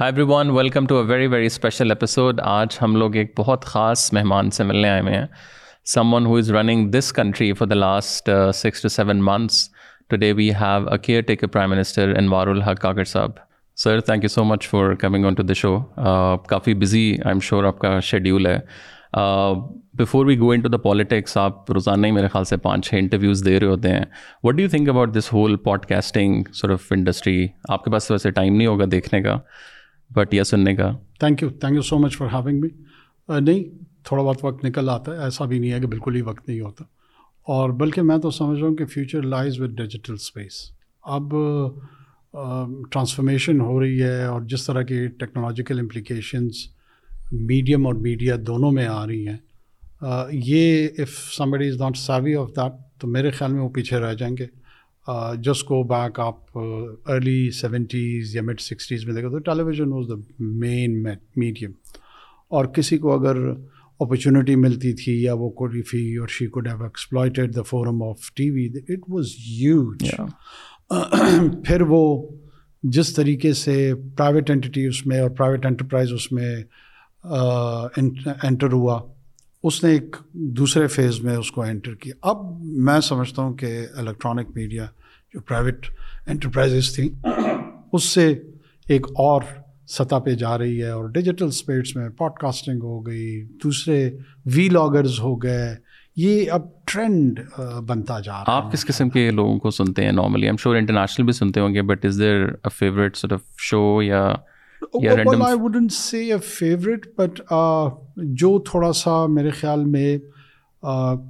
Hi everyone welcome to a very very special episode آج ہم لوگ ایک بہت خاص مہمان سے ملنے آئے ہوئے ہیں۔ Someone who is running this country for the last six to seven months today we have a caretaker prime minister Anwaar ul Haq Kakar sahib sir thank you so much for coming on to the show coffee busy I am sure آپ کا schedule ہے. Before we go into the politics آپ روزانہ ہی میرے خیال سے پانچ چھ انٹرویوز دے رہے ہوتے ہیں۔ What do you think about this whole podcasting sort of industry آپ کے پاس ویسے ٹائم نہیں ہوگا دیکھنے کا۔ بٹ سننے کا۔ Thank you thank you so much for having me نہیں، تھوڑا بہت وقت نکل آتا ہے، ایسا بھی نہیں ہے کہ بالکل ہی وقت نہیں ہوتا۔ اور بلکہ میں تو سمجھ رہا ہوں کہ future lies with digital space اب ٹرانسفارمیشن ہو رہی ہے اور جس طرح کی ٹیکنالوجیکل امپلیکیشنس میڈیم اور میڈیا دونوں میں آ رہی ہیں۔ یہ if somebody is not savvy of that تو میرے خیال میں وہ پیچھے رہ جائیں گے۔ جسٹ گو بیک آپ ارلی سیونٹیز یا مڈ سکسٹیز میں دیکھا تو television was the main medium اور کسی کو اگر اپرچونیٹی ملتی تھی یا وہ کوئی فی اور she could have exploited the forum of T V it was huge پھر وہ جس طریقے سے پرائیویٹ اینٹی اس میں اور پرائیویٹ انٹرپرائز اس میں انٹر ہوا اس نے ایک دوسرے فیز میں اس کو انٹر کیا اب میں سمجھتا ہوں کہ الیکٹرانک میڈیا جو پرائیویٹ انٹرپرائزز تھیں اس سے ایک اور سطح پہ جا رہی ہے اور ڈیجیٹل اسپیٹس میں پوڈ کاسٹنگ ہو گئی دوسرے وی لاگرز ہو گئے یہ اب ٹرینڈ بنتا جا رہا ہے۔ آپ کس قسم کے لوگوں کو سنتے ہیں نارملی ایم شور انٹرنیشنل بھی سنتے ہوں گے but is there a favourite of show yeah I wouldn't say a favourite but جو تھوڑا سا میرے خیال میں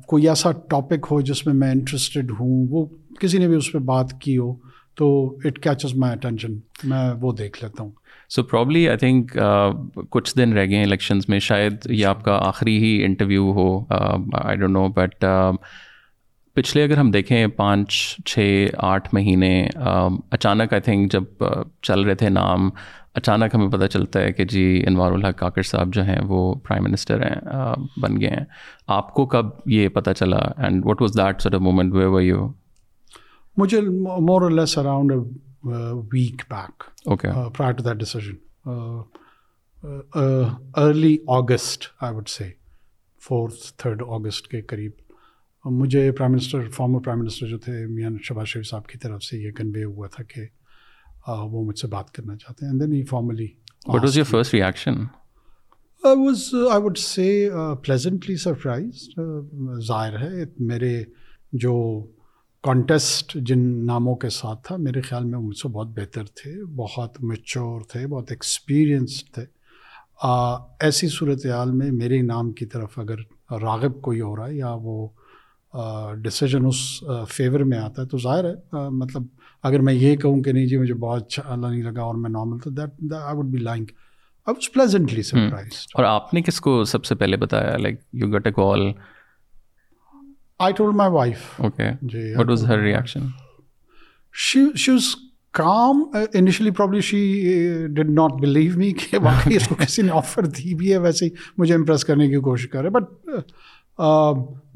کوئی ایسا ٹاپک ہو جس میں میں انٹرسٹڈ ہوں وہ کسی نے بھی اس پہ بات کی ہو تو اٹ کیچز مائی اٹینشن میں وہ دیکھ لیتا ہوں۔ سو پرابلی آئی تھنک کچھ دن رہ گئے ہیں الیکشنز میں، شاید یہ آپ کا آخری ہی انٹرویو ہو آئی ڈونٹ نو بٹ پچھلے اگر ہم دیکھیں پانچ، چھ، آٹھ مہینے um, اچانک آئی تھنک جب uh, چل رہے تھے نام، اچانک ہمیں پتہ چلتا ہے کہ جی انوار الحق کاکر صاحب جو ہیں وہ پرائم منسٹر ہیں uh, بن گئے ہیں۔ آپ کو کب یہ پتہ چلا؟ And what was that sir moment way way you مجھے more less around week back okay prior to that decision early August I would say fourth third August کے قریب. مجھے prime minister former prime minister جو تھے میاں شباز شریف صاحب کی طرف سے یہ کنوے ہوا تھا کہ وہ مجھ سے بات کرنا چاہتے ہیں. Then he formally what was your first reaction I was I would say pleasantly surprise ظاہر ہے میرے جو کانٹیسٹ جن ناموں کے ساتھ تھا میرے خیال میں مجھ سے بہت بہتر تھے بہت میچور تھے بہت ایکسپیرئنسڈ تھے۔ ایسی صورت حال میں میرے نام کی طرف اگر راغب کوئی ہو رہا ہے یا وہ ڈسیزن اس فیور میں آتا ہے تو ظاہر ہے مطلب اگر میں یہ کہوں کہ نہیں جی مجھے بہت اچھا اللہ نہیں لگا اور میں نارمل تو that I would be lying I was pleasantly surprise اور آپ نے کس کو سب سے پہلے بتایا؟ Like you get a call I told my wife okay G what was her reaction she she was calm initially probably she did not believe me کہ باقی اس کو کسی نے آفر دی بھی ہے ویسے ہی مجھے امپریس کرنے کی کوشش کر رہے but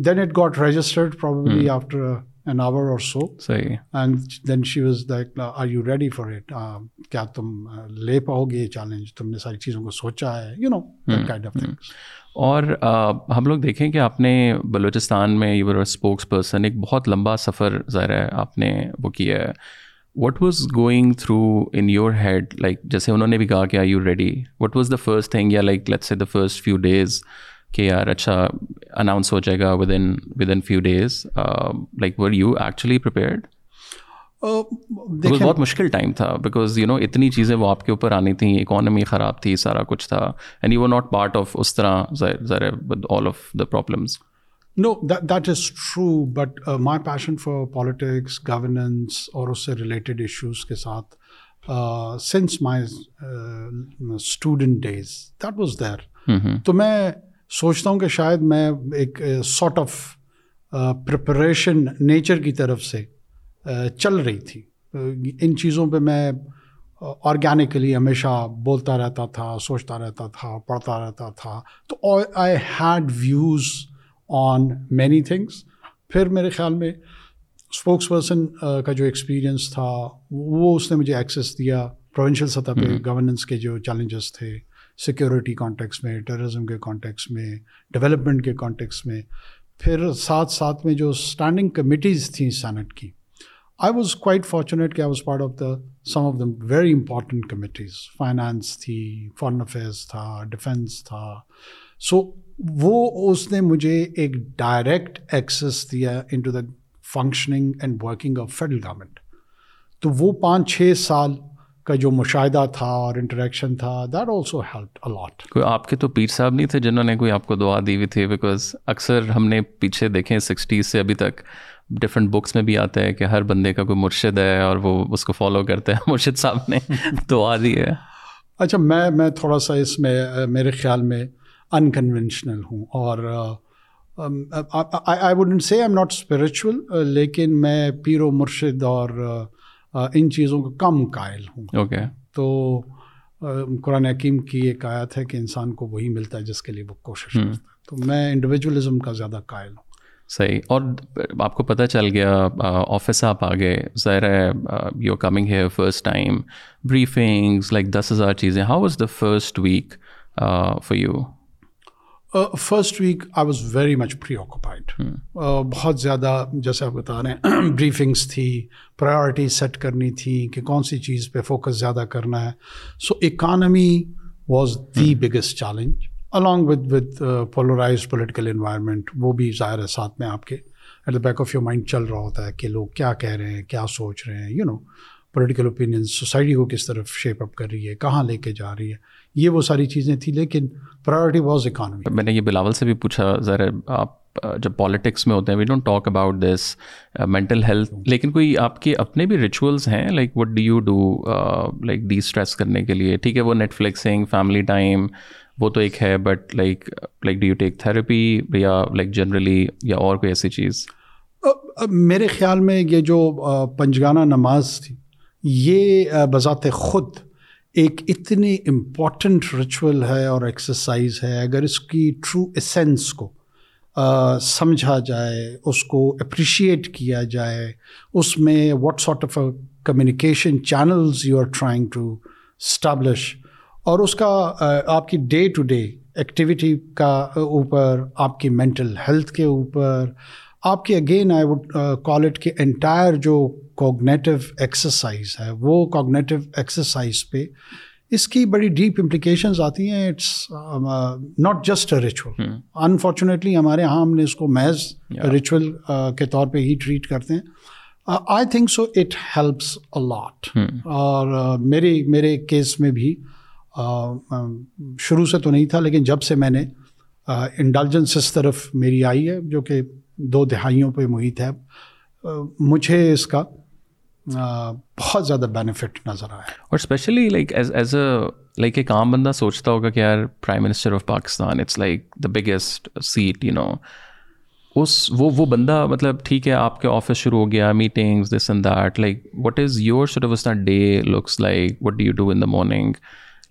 then it got registered probably after an hour اور سو صحیح and then she was like are you ready for it کیا تم لے پاؤ گے یہ چیلنج تم نے ساری چیزوں کو سوچا ہے یو نو کائنڈ آف اور ہم لوگ دیکھیں کہ آپ نے بلوچستان میں یو اسپوکس پرسن ایک بہت لمبا سفر ظاہر ہے آپ نے وہ کیا ہے۔ What was going through in your head like جیسے انہوں نے بھی کہا کہ I you ready what was the first thing یا like let's a the first few days کہ یار اچھا اناؤنس ہو جائے گا within within few days like were you actually prepared بہت مشکل ٹائم تھا بیکاز یو نو اتنی چیزیں وہ آپ کے اوپر آنی تھیں اکانومی خراب تھی سارا کچھ تھا and you not part of اس طرح all of the problems no that is true but my passion for politics governance اور اس سے ریلیٹڈ ایشوز کے ساتھ since my student days that was there تو میں سوچتا ہوں کہ شاید میں ایک سارٹ آف پریپریشن نیچر کی طرف سے چل رہی تھی۔ ان چیزوں پہ میں آرگینکلی ہمیشہ بولتا رہتا تھا سوچتا رہتا تھا پڑھتا رہتا تھا۔ تو I had views on many things پھر میرے خیال میں اسپوکس پرسن کا جو ایکسپیرینس تھا وہ اس نے مجھے ایکسیس دیا۔ پروونشل سطح پہ گورننس کے جو چیلنجز تھے سیکیورٹی کانٹیکس میں ٹیررزم کے کانٹیکس میں ڈیولپمنٹ کے کانٹیکس میں۔ پھر ساتھ ساتھ میں جو اسٹینڈنگ کمیٹیز تھیں سینٹ کی آئی واز کوائٹ فارچونیٹ کہ I was part of the some of the very important committees finance تھی فارن افیئرس تھا ڈیفینس تھا سو وہ اس نے مجھے ایک ڈائریکٹ ایکسیس دیا into the functioning and working of federal government تو وہ پانچ چھ سال کا جو مشاہدہ تھا اور انٹریکشن تھا دیٹ آلسو ہیلپ الاٹ کوئی آپ کے تو پیر صاحب نہیں تھے جنہوں نے کوئی آپ کو دعا دی ہوئی تھی بیکاز اکثر ہم نے پیچھے دیکھیں سکسٹیز سے ابھی تک ڈفرینٹ بکس میں بھی آتا ہے کہ ہر بندے کا کوئی مرشد ہے اور وہ اس کو فالو کرتا ہے مرشد صاحب نے تو آ رہی ہے۔ اچھا میں میں تھوڑا سا اس میں میرے خیال میں انکنونشنل ہوں اور آئی ووڈنٹ سے آئی ایم ناٹ اسپریچول لیکن میں پیر و مرشد اور ان چیزوں کو کم قائل ہوں۔ اوکے تو قرآن حکیم کی ایک آیت ہے کہ انسان کو وہی ملتا ہے جس کے لیے وہ کوشش کرتا ہے۔ تو میں انڈیویجولزم کا زیادہ قائل ہوں۔ صحیح. اور آپ کو پتہ چل گیا آفس آپ آ گئے ظاہر ہے you are coming here first time briefings like this ہزار چیزیں. How was the first week for you first week I was very much preoccupied بہت زیادہ جیسے آپ بتا رہے ہیں بریفنگس تھی پرائیورٹی سیٹ کرنی تھی کہ کون سی چیز پہ فوکس زیادہ کرنا ہے. So economy was the biggest challenge along with with polarise political environment وہ بھی ظاہر ہے ساتھ میں آپ کے at the back of your mind چل رہا ہوتا ہے کہ لوگ کیا کہہ رہے ہیں، کیا سوچ رہے ہیں you know political opinions society کو کس طرف شیپ اپ کر رہی ہے، کہاں لے کے جا رہی ہے، یہ وہ ساری چیزیں تھیں، لیکن پرائرٹی واز اکانومی میں نے یہ بلاول سے بھی پوچھا ذرا آپ جب پالیٹکس میں ہوتے ہیں we don't talk about this mental health لیکن کوئی آپ کے اپنے بھی ریچولس ہیں؟ Like what do you do like destress کرنے کے لیے؟ ٹھیک ہے، وہ نیٹ فلکسنگ فیملی ٹائم وہ تو ایک ہے but like like do you take therapy یا لائک جنرلی یا اور کوئی ایسی چیز؟ میرے خیال میں یہ جو پنجگانہ نماز تھی یہ بذات خود ایک اتنی امپورٹنٹ ریچول ہے اور ایکسرسائز ہے۔ اگر اس کی ٹرو اسینس کو آ, سمجھا جائے اس کو اپریشیٹ کیا جائے اس میں what sort of communication channels you are trying to establish اور اس کا آپ کی ڈے ٹو ڈے ایکٹیویٹی کا اوپر آپ کی مینٹل ہیلتھ کے اوپر آپ کی again I would call it کہ انٹائر جو کوگنیٹو ایکسرسائز ہے وہ کوگنیٹو ایکسرسائز پہ اس کی بڑی ڈیپ امپلیکیشنز آتی ہیں it's not just a ritual unfortunately ہمارے یہاں ہم نے اس کو میز ریچول کے طور پہ ہی ٹریٹ کرتے ہیں۔ I think so it helps a lot اور میرے میرے کیس میں بھی شروع سے تو نہیں تھا، لیکن جب سے میں نے انڈالجنس اس طرف میری آئی ہے، جو کہ دو دہائیوں پہ محیط ہے مجھے اس کا بہت زیادہ بینیفٹ نظر آیا۔ اور especially like as as a like ایک عام بندہ سوچتا ہوگا کہ یار prime minister of Pakistan it's like the biggest seat you know اس، وہ وہ بندہ مطلب ٹھیک ہے، آپ کے آفس شروع ہو گیا meetings this and that like what is your sort of us day looks like what do you do in the morning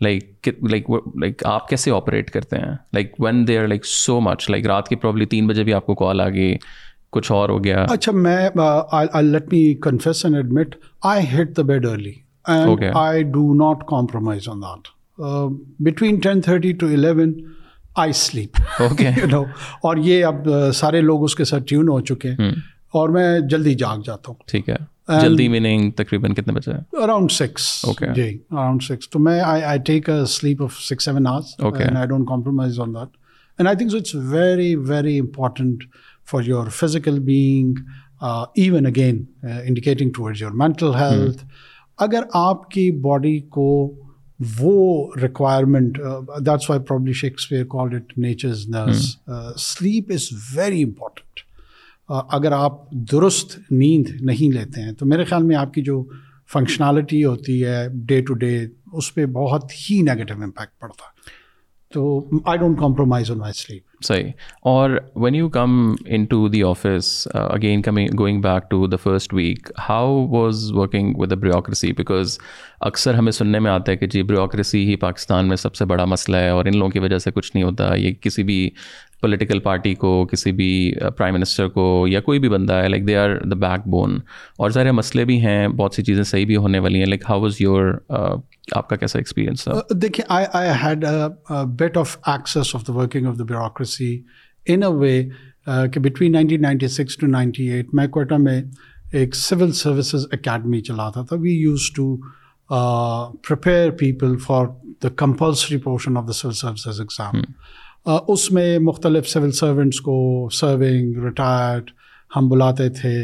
like like like آپ کیسے آپریٹ کرتے ہیں? Like when they are like so much like رات کے probably تین بجے بھی آپ کو کال آ گئی کچھ اور ہو گیا. اچھا میں let me confess and admit I hit the bed early I do not compromise on that between ten thirty to eleven I sleep okay اور یہ اب سارے لوگ اس کے ساتھ ٹیون ہو چکے ہیں hmm. اور میں جلدی جاگ جاتا ہوں. ٹھیک ہے. جلدی تقریباً کتنے بجے اراؤنڈ سکس اوکے جی اراؤنڈ سکس تو میں I I take a sleep of six seven hours okay I don't compromise on that and I think it's very very important for your physical being even again indicating towards your mental health اگر آپ کی body کو وہ requirement that's why probably Shakespeare call it nature's nurse sleep is very important اگر آپ درست نیند نہیں لیتے ہیں، تو میرے خیال میں آپ کی جو فنکشنالٹی ہوتی ہے ڈے ٹو ڈے اس پہ بہت ہی نگیٹو امپیکٹ پڑتا۔ تو I don't compromise on my sleep صحیح۔ اور when you come into the office again coming going back to the first week how was working with the bureaucracy because اکثر ہمیں سننے میں آتا ہے کہ جی بیوکریسی ہی پاکستان میں سب سے بڑا مسئلہ ہے اور ان لوگوں کی وجہ سے کچھ نہیں ہوتا، یہ کسی بھی پولیٹیکل پارٹی کو کسی بھی uh, پرائم منسٹر کو یا کوئی بھی بندہ ہے like they are the backbone اور ظاہر مسئلے بھی ہیں بہت سی چیزیں صحیح بھی ہونے والی ہیں. لائک ہاؤ از یور آپ کا کیسا ایکسپیرینس تھا؟ دیکھیے I I had bit of access of the working of the bureaucracy in a way کہ between nineteen ninety six to ninety eight میں کوئٹہ میں ایک سول سروسز اکیڈمی چلاتا تھا we use to prepare people for the compulsory portion of the civil services exam اس میں مختلف civil servants کو serving retired ہم بلاتے تھے۔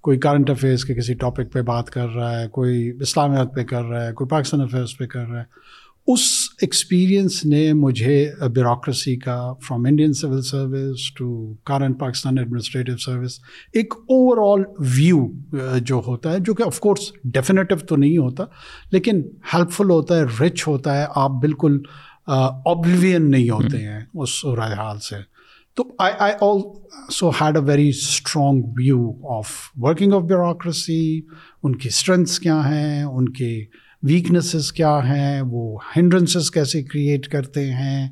کوئی کرنٹ افیئرس کے کسی ٹاپک پہ بات کر رہا ہے، کوئی اسلامیات پہ کر رہا ہے، کوئی پاکستان افیئرس پہ کر رہا ہے۔ اس ایکسپیرئنس نے مجھے بیوروکریسی کا from Indian civil service to current Pakistan administrative service ایک اوور آل ویو جو ہوتا ہے، جو کہ آف کورس ڈیفینیٹو تو نہیں ہوتا، لیکن ہیلپ فل ہوتا ہے رچ ہوتا ہے۔ آپ بالکل آبلیوین نہیں ہوتے ہیں اس صورت حال سے۔ تو I I also had a very strong view of working of bureaucracy ان کی اسٹرینتھس کیا ہیں ان کے ویکنیسز کیا ہیں وہ ہنڈرنسز کیسے کریٹ کرتے ہیں۔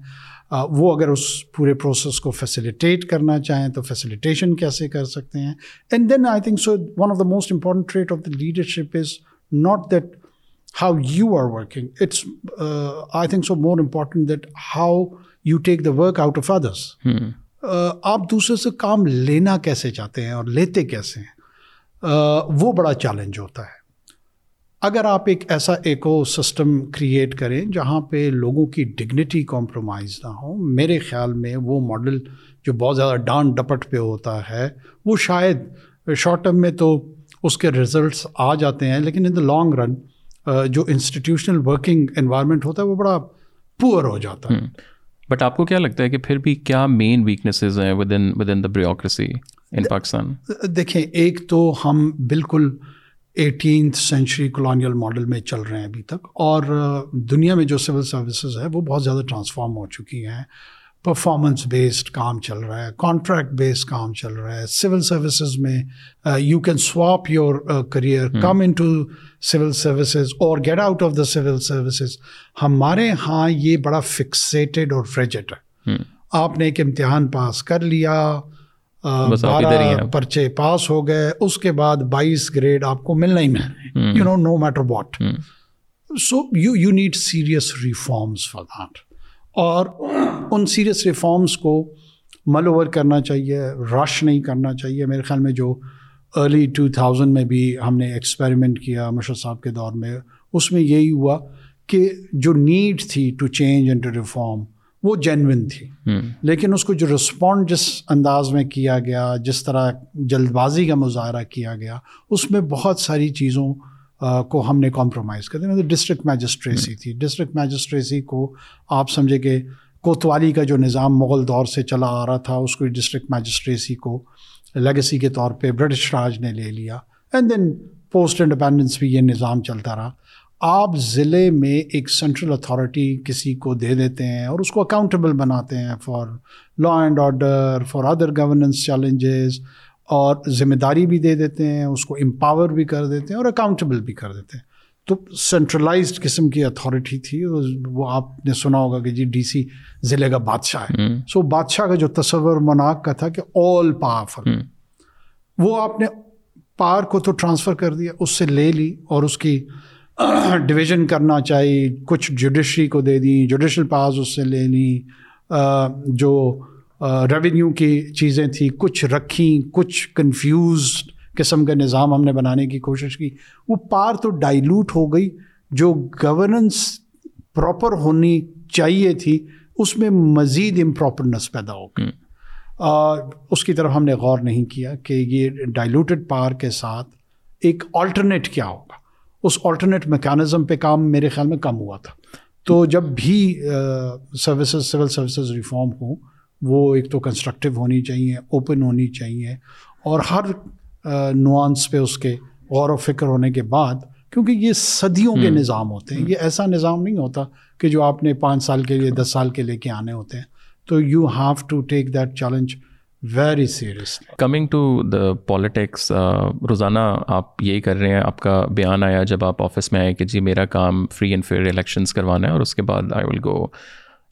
وہ اگر اس پورے پروسیس کو فیسیلیٹیٹ کرنا چاہیں تو فیسیلیٹیشن کیسے کر سکتے ہیں۔ And then I think so one of the most important trait of the leadership is not that how you are working it's I think so more important that how you take the work out of others آپ دوسرے سے کام لینا کیسے چاہتے ہیں اور لیتے کیسے ہیں؟ وہ بڑا چیلنج ہوتا ہے۔ اگر آپ ایک ایسا ایکو سسٹم کریٹ کریں جہاں پہ لوگوں کی ڈگنیٹی کمپرومائز نہ ہو میرے خیال میں وہ ماڈل جو بہت زیادہ ڈانٹ ڈپٹ پہ ہوتا ہے وہ شاید شارٹ ٹرم میں تو اس کے رزلٹس آ جاتے ہیں لیکن ان دا لانگ رن جو انسٹیٹیوشنل ورکنگ انوائرمنٹ ہوتا ہے وہ بڑا پور ہو جاتا ہے۔ بٹ آپ کو کیا لگتا ہے کہ پھر بھی کیا مین ویکنیسز ہیں within within the bureaucracy in Pakistan دیکھیں ایک تو ہم بالکل ایٹینتھ سینچری کولونیل ماڈل میں چل رہے ہیں ابھی تک اور دنیا میں جو سول سروسز ہے وہ بہت زیادہ ٹرانسفارم ہو چکی ہیں۔ پرفارمنس بیسڈ کام چل رہا ہے کانٹریکٹ بیسڈ کام چل رہا ہے سول سروسز میں you can swap your career come into civil services اور get out of the civil services ہمارے ہاں یہ بڑا فکسیٹڈ اور فریجٹ ہے آپ نے ایک امتحان پاس کر لیا بارہ پرچے پاس ہو گئے اس کے بعد بائیس گریڈ آپ کو ملنا ہی میں you know no matter what so you you need serious reforms for that اور ان سیریس ریفارمس کو مل اوور کرنا چاہیے رش نہیں کرنا چاہیے۔ میرے خیال میں جو ارلی ٹو تھاؤزنڈ میں بھی ہم نے ایکسپیریمنٹ کیا مشرف صاحب کے دور میں اس میں یہی ہوا کہ جو نیڈ تھی to change and to reform وہ جینون تھی۔ لیکن اس کو جو رسپونڈ جس انداز میں کیا گیا جس طرح جلد بازی کا مظاہرہ کیا گیا اس میں بہت ساری چیزوں کو ہم نے کمپرومائز کر دیا۔ مطلب ڈسٹرکٹ میجسٹریسی تھی۔ ڈسٹرکٹ میجسٹریسی کو آپ سمجھے کہ کوتوالی کا جو نظام مغل دور سے چلا آ رہا تھا، اس کو ڈسٹرکٹ میجسٹریسی کو لیگسی کے طور پہ برٹش راج نے لے لیا۔ اینڈ دین پوسٹ انڈیپینڈنس بھی یہ نظام چلتا رہا۔ آپ ضلع میں ایک سینٹرل اتھارٹی کسی کو دے دیتے ہیں اور اس کو اکاؤنٹیبل بناتے ہیں for law and order for other governance challenges اور ذمہ داری بھی دے دیتے ہیں اس کو امپاور بھی کر دیتے ہیں اور اکاؤنٹیبل بھی کر دیتے ہیں۔ تو سینٹرلائزڈ قسم کی اتھارٹی تھی وہ آپ نے سنا ہوگا کہ جی ڈی سی ضلع کا بادشاہ ہے۔ سو بادشاہ کا جو تصور مناق کا تھا کہ آل پاورفل وہ آپ نے پاور کو تو ٹرانسفر کر دیا اس سے لے لی اور اس کی ڈویژن کرنا چاہیے کچھ جوڈیشری کو دے دیں جوڈیشل پاس اس سے لے لیں جو ریونیو کی چیزیں تھیں کچھ رکھیں کچھ کنفیوز قسم کا نظام ہم نے بنانے کی کوشش کی۔ وہ پار تو ڈائلوٹ ہو گئی۔ جو گورننس پراپر ہونی چاہیے تھی اس میں مزید امپراپرنس پیدا ہو گئی۔ اس کی طرف ہم نے غور نہیں کیا کہ یہ ڈائلوٹیڈ پار کے ساتھ ایک آلٹرنیٹ کیا ہوگا۔ اس آلٹرنیٹ میکانزم پہ کام میرے خیال میں کم ہوا تھا۔ تو جب بھی سروسز سول سروسز ریفارم ہوں وہ ایک تو کنسٹرکٹیو ہونی چاہیے اوپن ہونی چاہیے اور ہر نوانس پہ اس کے غور و فکر ہونے کے بعد کیونکہ یہ صدیوں کے نظام ہوتے ہیں یہ ایسا نظام نہیں ہوتا کہ جو آپ نے پانچ سال کے لیے دس سال کے لے کے آنے ہوتے ہیں۔ تو you have to take that challenge very serious coming to the politics روزانہ آپ یہی کر رہے ہیں آپ کا بیان آیا جب آپ آفس میں آئے کہ جی میرا کام فری اینڈ فیئر الیکشنس کروانا ہے اور اس کے بعد آئی ول گو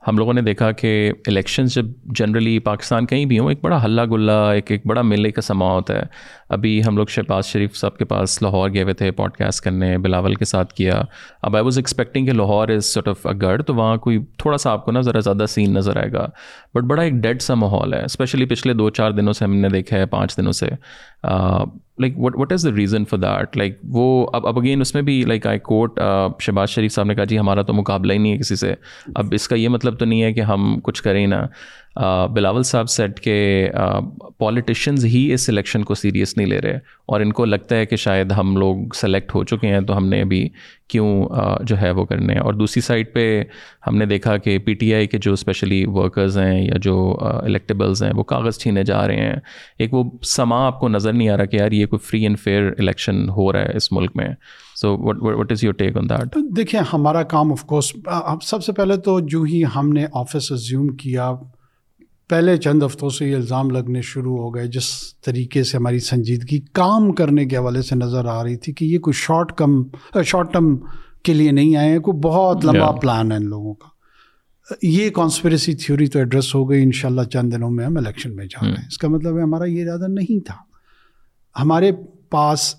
ہم لوگوں نے دیکھا کہ الیکشنز جب جنرلی پاکستان کہیں بھی ہوں، ایک بڑا ہلہ گلا ایک ایک بڑا میلے کا سما ہوتا ہے۔ ابھی ہم لوگ شہباز شریف صاحب کے پاس لاہور گئے ہوئے تھے پوڈ کاسٹ کرنے، بلاول کے ساتھ کیا۔ اب آئی واز ایکسپیکٹنگ کہ لاہور از سٹ آف اے گڑھ، تو وہاں کوئی تھوڑا سا آپ کو نا ذرا زیادہ سین نظر آئے گا۔ بٹ بڑا ایک ڈیڈ سا ماحول ہے اسپیشلی پچھلے دو چار دنوں سے ہم نے دیکھا ہے، پانچ دنوں سے۔ Like what what is the reason for that like وہ اب اب اگین اس میں بھی لائک آئی کوٹ شہباز شریف صاحب نے کہا جی ہمارا تو مقابلہ ہی نہیں ہے کسی سے. اب اس کا یہ مطلب تو نہیں ہے کہ ہم کچھ کریں نا. بلاول صاحب سیٹ کے پولیٹیشینز ہی اس سلیکشن کو سیریس نہیں لے رہے۔ اور ان کو لگتا ہے کہ شاید ہم لوگ سلیکٹ ہو چکے ہیں تو ہم نے ابھی کیوں جو ہے وہ کرنے ہیں۔ اور دوسری سائڈ پہ ہم نے دیکھا کہ پی ٹی آئی کے جو اسپیشلی ورکرز ہیں یا جو الیکٹیبلز ہیں، وہ کاغذ چھینے جا رہے ہیں۔ ایک وہ سما آپ کو نظر نہیں آ رہا کہ یار یہ کوئی فری اینڈ فیئر الیکشن ہو رہا ہے اس ملک میں۔ So what what is your take on that دیکھیں، ہمارا کام آف کورس سب سے پہلے تو جو ہی ہم نے آفس ازیوم کیا پہلے چند ہفتوں سے یہ الزام لگنے شروع ہو گئے جس طریقے سے ہماری سنجیدگی کام کرنے کے حوالے سے نظر آ رہی تھی کہ یہ کوئی شارٹ کم شارٹ ٹرم کے لیے نہیں آئے ہیں کوئی بہت لمبا پلان ہے ان لوگوں کا۔ یہ کانسپریسی تھیوری تو ایڈریس ہو گئی ان شاء اللہ چند دنوں میں ہم الیکشن میں جا رہے ہیں۔ اس کا مطلب ہے ہمارا یہ ارادہ نہیں تھا۔ ہمارے پاس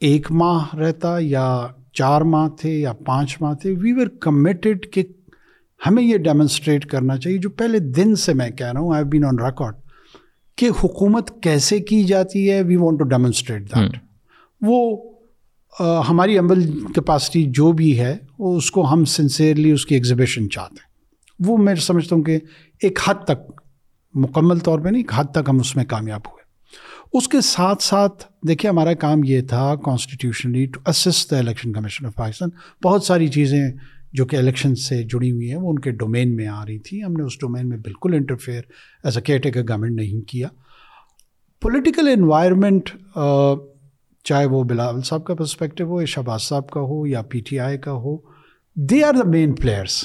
ایک ماہ رہتا یا چار ماہ تھے یا پانچ ماہ تھے۔ وی ور کمیٹیڈ کہ ہمیں یہ ڈیمونسٹریٹ کرنا چاہیے جو پہلے دن سے میں کہہ رہا ہوں آئی بین آن ریکارڈ کہ حکومت کیسے کی جاتی ہے we want to demonstrate that وہ ہماری عمل کیپاسٹی جو بھی ہے وہ اس کو ہم سنسیئرلی اس کی ایگزیبیشن چاہتے ہیں۔ وہ میں سمجھتا ہوں کہ ایک حد تک مکمل طور پہ نہیں ایک حد تک ہم اس میں کامیاب ہوئے۔ اس کے ساتھ ساتھ دیکھیے ہمارا کام یہ تھا constitutionally to assist the election commission of Pakistan بہت ساری چیزیں جو کہ الیکشن سے جڑی ہوئی ہیں، وہ ان کے ڈومین میں آ رہی تھیں۔ ہم نے اس ڈومین میں بالکل interfere as a caretaker government نہیں کیا۔ پولیٹیکل انوائرمنٹ چاہے وہ بلاول صاحب کا پرسپیکٹو ہو، یا شہباز صاحب کا ہو، یا پی ٹی آئی کا ہو دے آر دا مین پلیئرس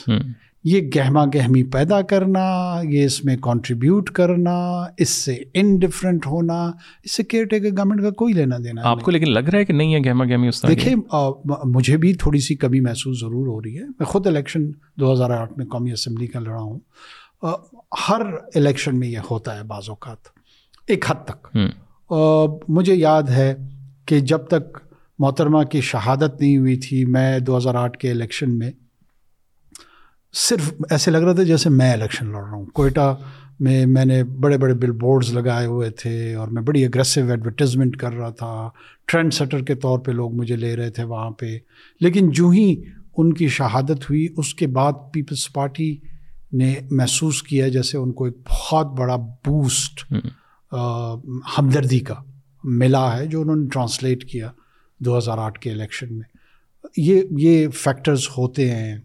یہ گہما گہمی پیدا کرنا یہ اس میں کنٹریبیوٹ کرنا اس سے انڈفرنٹ ہونا اس سے کیئر ٹیکر گورنمنٹ کا کوئی لینا دینا آپ کو لیکن لگ رہا ہے کہ نہیں ہے گہما گہمی اس دیکھیے مجھے بھی تھوڑی سی کمی محسوس ضرور ہو رہی ہے۔ میں خود الیکشن دو ہزار آٹھ میں قومی اسمبلی کا لڑا ہوں۔ ہر الیکشن میں یہ ہوتا ہے بعض اوقات ایک حد تک۔ مجھے یاد ہے کہ جب تک محترمہ کی شہادت نہیں ہوئی تھی میں دو ہزار آٹھ کے الیکشن میں صرف ایسے لگ رہا تھا جیسے میں الیکشن لڑ رہا ہوں۔ کوئٹہ میں میں نے بڑے بڑے بل بورڈز لگائے ہوئے تھے اور میں بڑی اگریسو ایڈورٹیزمنٹ کر رہا تھا۔ ٹرینڈ سیٹر کے طور پہ لوگ مجھے لے رہے تھے وہاں پہ۔ لیکن جو ہی ان کی شہادت ہوئی اس کے بعد پیپلس پارٹی نے محسوس کیا جیسے ان کو ایک بہت بڑا بوسٹ ہمدردی کا ملا ہے جو انہوں نے ٹرانسلیٹ کیا دو ہزار آٹھ کے الیکشن میں۔ یہ یہ فیکٹرز ہوتے ہیں۔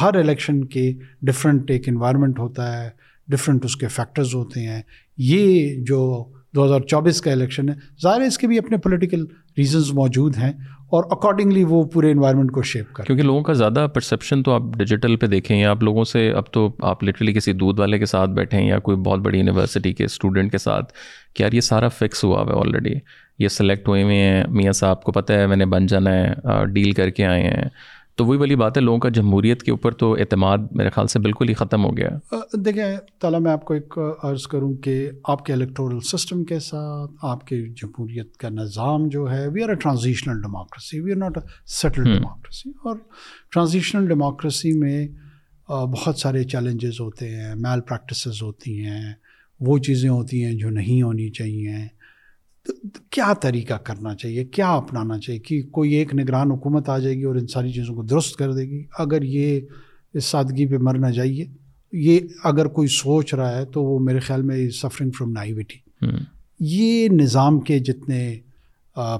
ہر الیکشن کے ڈفرینٹ ایک انوائرمنٹ ہوتا ہے ڈفرینٹ اس کے فیکٹرز ہوتے ہیں۔ یہ جو دو ہزار چوبیس کا الیکشن ہے، ظاہر ہے اس کے بھی اپنے پولیٹیکل ریزنز موجود ہیں اور اکارڈنگلی وہ پورے انوائرمنٹ کو شیپ کر کیونکہ لوگوں کا زیادہ پرسیپشن تو آپ ڈیجیٹل پہ دیکھیں یا آپ لوگوں سے اب تو آپ لٹرلی کسی دودھ والے کے ساتھ بیٹھیں یا کوئی بہت بڑی یونیورسٹی کے اسٹوڈنٹ کے ساتھ، کہ یار یہ سارا فکس ہوا ہوا ہے آلریڈی یہ سلیکٹ ہوئے ہوئے ہیں۔ میاں صاحب کو پتہ ہے میں نے بن جانا ہے ڈیل کر کے آئے ہیں۔ تو وہی والی بات ہے لوگوں کا جمہوریت کے اوپر تو اعتماد میرے خیال سے بالکل ہی ختم ہو گیا دیکھیں تعالیٰ میں آپ کو ایک عرض کروں کہ آپ کے الیکٹورل سسٹم کے ساتھ آپ کے جمہوریت کا نظام جو ہے we are a transitional democracy we are not a settle democracy اور ٹرانزیشنل ڈیموکریسی میں بہت سارے چیلنجز ہوتے ہیں میل پریکٹسز ہوتی ہیں وہ چیزیں ہوتی ہیں جو نہیں ہونی چاہیے۔ کیا طریقہ کرنا چاہیے؟ کیا اپنانا چاہیے کہ کوئی ایک نگران حکومت آ جائے گی اور ان ساری چیزوں کو درست کر دے گی؟ اگر یہ اس سادگی پہ مر نہ جائیے یہ اگر کوئی سوچ رہا ہے تو وہ میرے خیال میں سفرنگ فرام نائیوٹی یہ نظام کے جتنے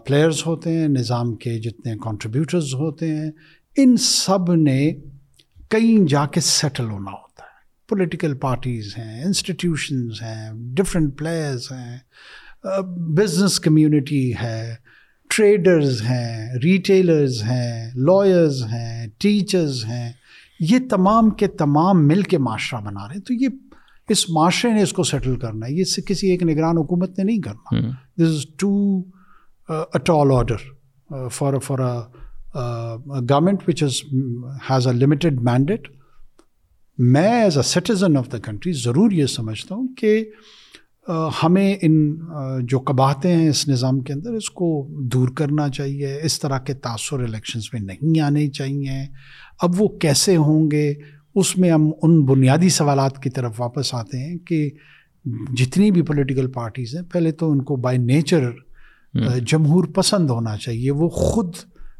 پلیئرز ہوتے ہیں نظام کے جتنے کنٹریبیوٹرز ہوتے ہیں ان سب نے کہیں جا کے سیٹل ہونا ہوتا ہے۔ پولیٹیکل پارٹیز ہیں انسٹیٹیوشنز ہیں ڈفرینٹ پلیئرز ہیں۔ بزنس کمیونٹی ہے ٹریڈرز ہیں ریٹیلرز ہیں لائرز ہیں ٹیچرز ہیں یہ تمام کے تمام مل کے معاشرہ بنا رہے ہیں تو یہ اس معاشرے نے اس کو سیٹل کرنا ہے یہ کسی ایک نگران حکومت نے نہیں کرنا this is too a tall order for for government which has a a mandate مینڈیٹ میں as a citizen of the country ضرور یہ سمجھتا ہوں کہ ہمیں ان جو کباہتے ہیں اس نظام کے اندر اس کو دور کرنا چاہیے۔ اس طرح کے تاثر الیکشنز میں نہیں آنے چاہیے۔ اب وہ کیسے ہوں گے؟ اس میں ہم ان بنیادی سوالات کی طرف واپس آتے ہیں کہ جتنی بھی پولیٹیکل پارٹیز ہیں پہلے تو ان کو بائی نیچر جمہور پسند ہونا چاہیے۔ وہ خود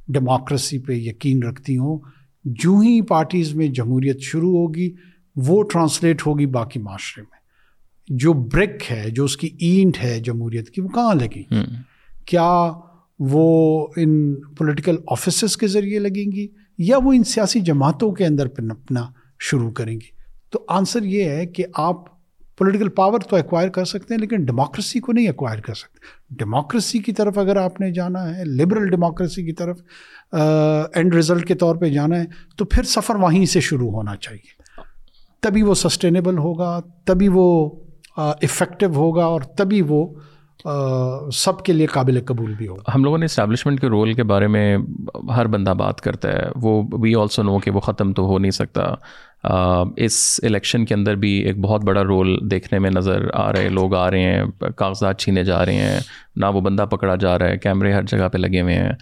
ڈیموکریسی پہ یقین رکھتی ہوں۔ جو ہی پارٹیز میں جمہوریت شروع ہوگی وہ ٹرانسلیٹ ہوگی باقی معاشرے میں۔ جو بریک ہے جو اس کی اینٹ ہے جمہوریت کی وہ کہاں لگی کیا وہ ان پولیٹیکل آفیسز کے ذریعے لگیں گی یا وہ ان سیاسی جماعتوں کے اندر پنپنا شروع کریں گی؟ تو آنسر یہ ہے کہ آپ پولیٹیکل پاور تو ایکوائر کر سکتے ہیں لیکن ڈیموکریسی کو نہیں ایکوائر کر سکتے۔ ڈیموکریسی کی طرف اگر آپ نے جانا ہے لبرل ڈیموکریسی کی طرف اینڈ رزلٹ کے طور پہ جانا ہے تو پھر سفر وہیں سے شروع ہونا چاہیے۔ تبھی وہ سسٹینیبل ہوگا تبھی وہ افیکٹو ہوگا اور تبھی وہ سب کے لیے قابل قبول بھی ہوگا۔ ہم لوگوں نے اسٹیبلشمنٹ کے رول کے بارے میں ہر بندہ بات کرتا ہے۔ وہ وی آلسو نو کہ وہ ختم تو ہو نہیں سکتا۔ اس الیکشن کے اندر بھی ایک بہت بڑا رول دیکھنے میں نظر آ رہے لوگ آ رہے ہیں، کاغذات چھینے جا رہے ہیں۔ نہ وہ بندہ پکڑا جا رہا ہے، کیمرے ہر جگہ پہ لگے ہوئے ہیں۔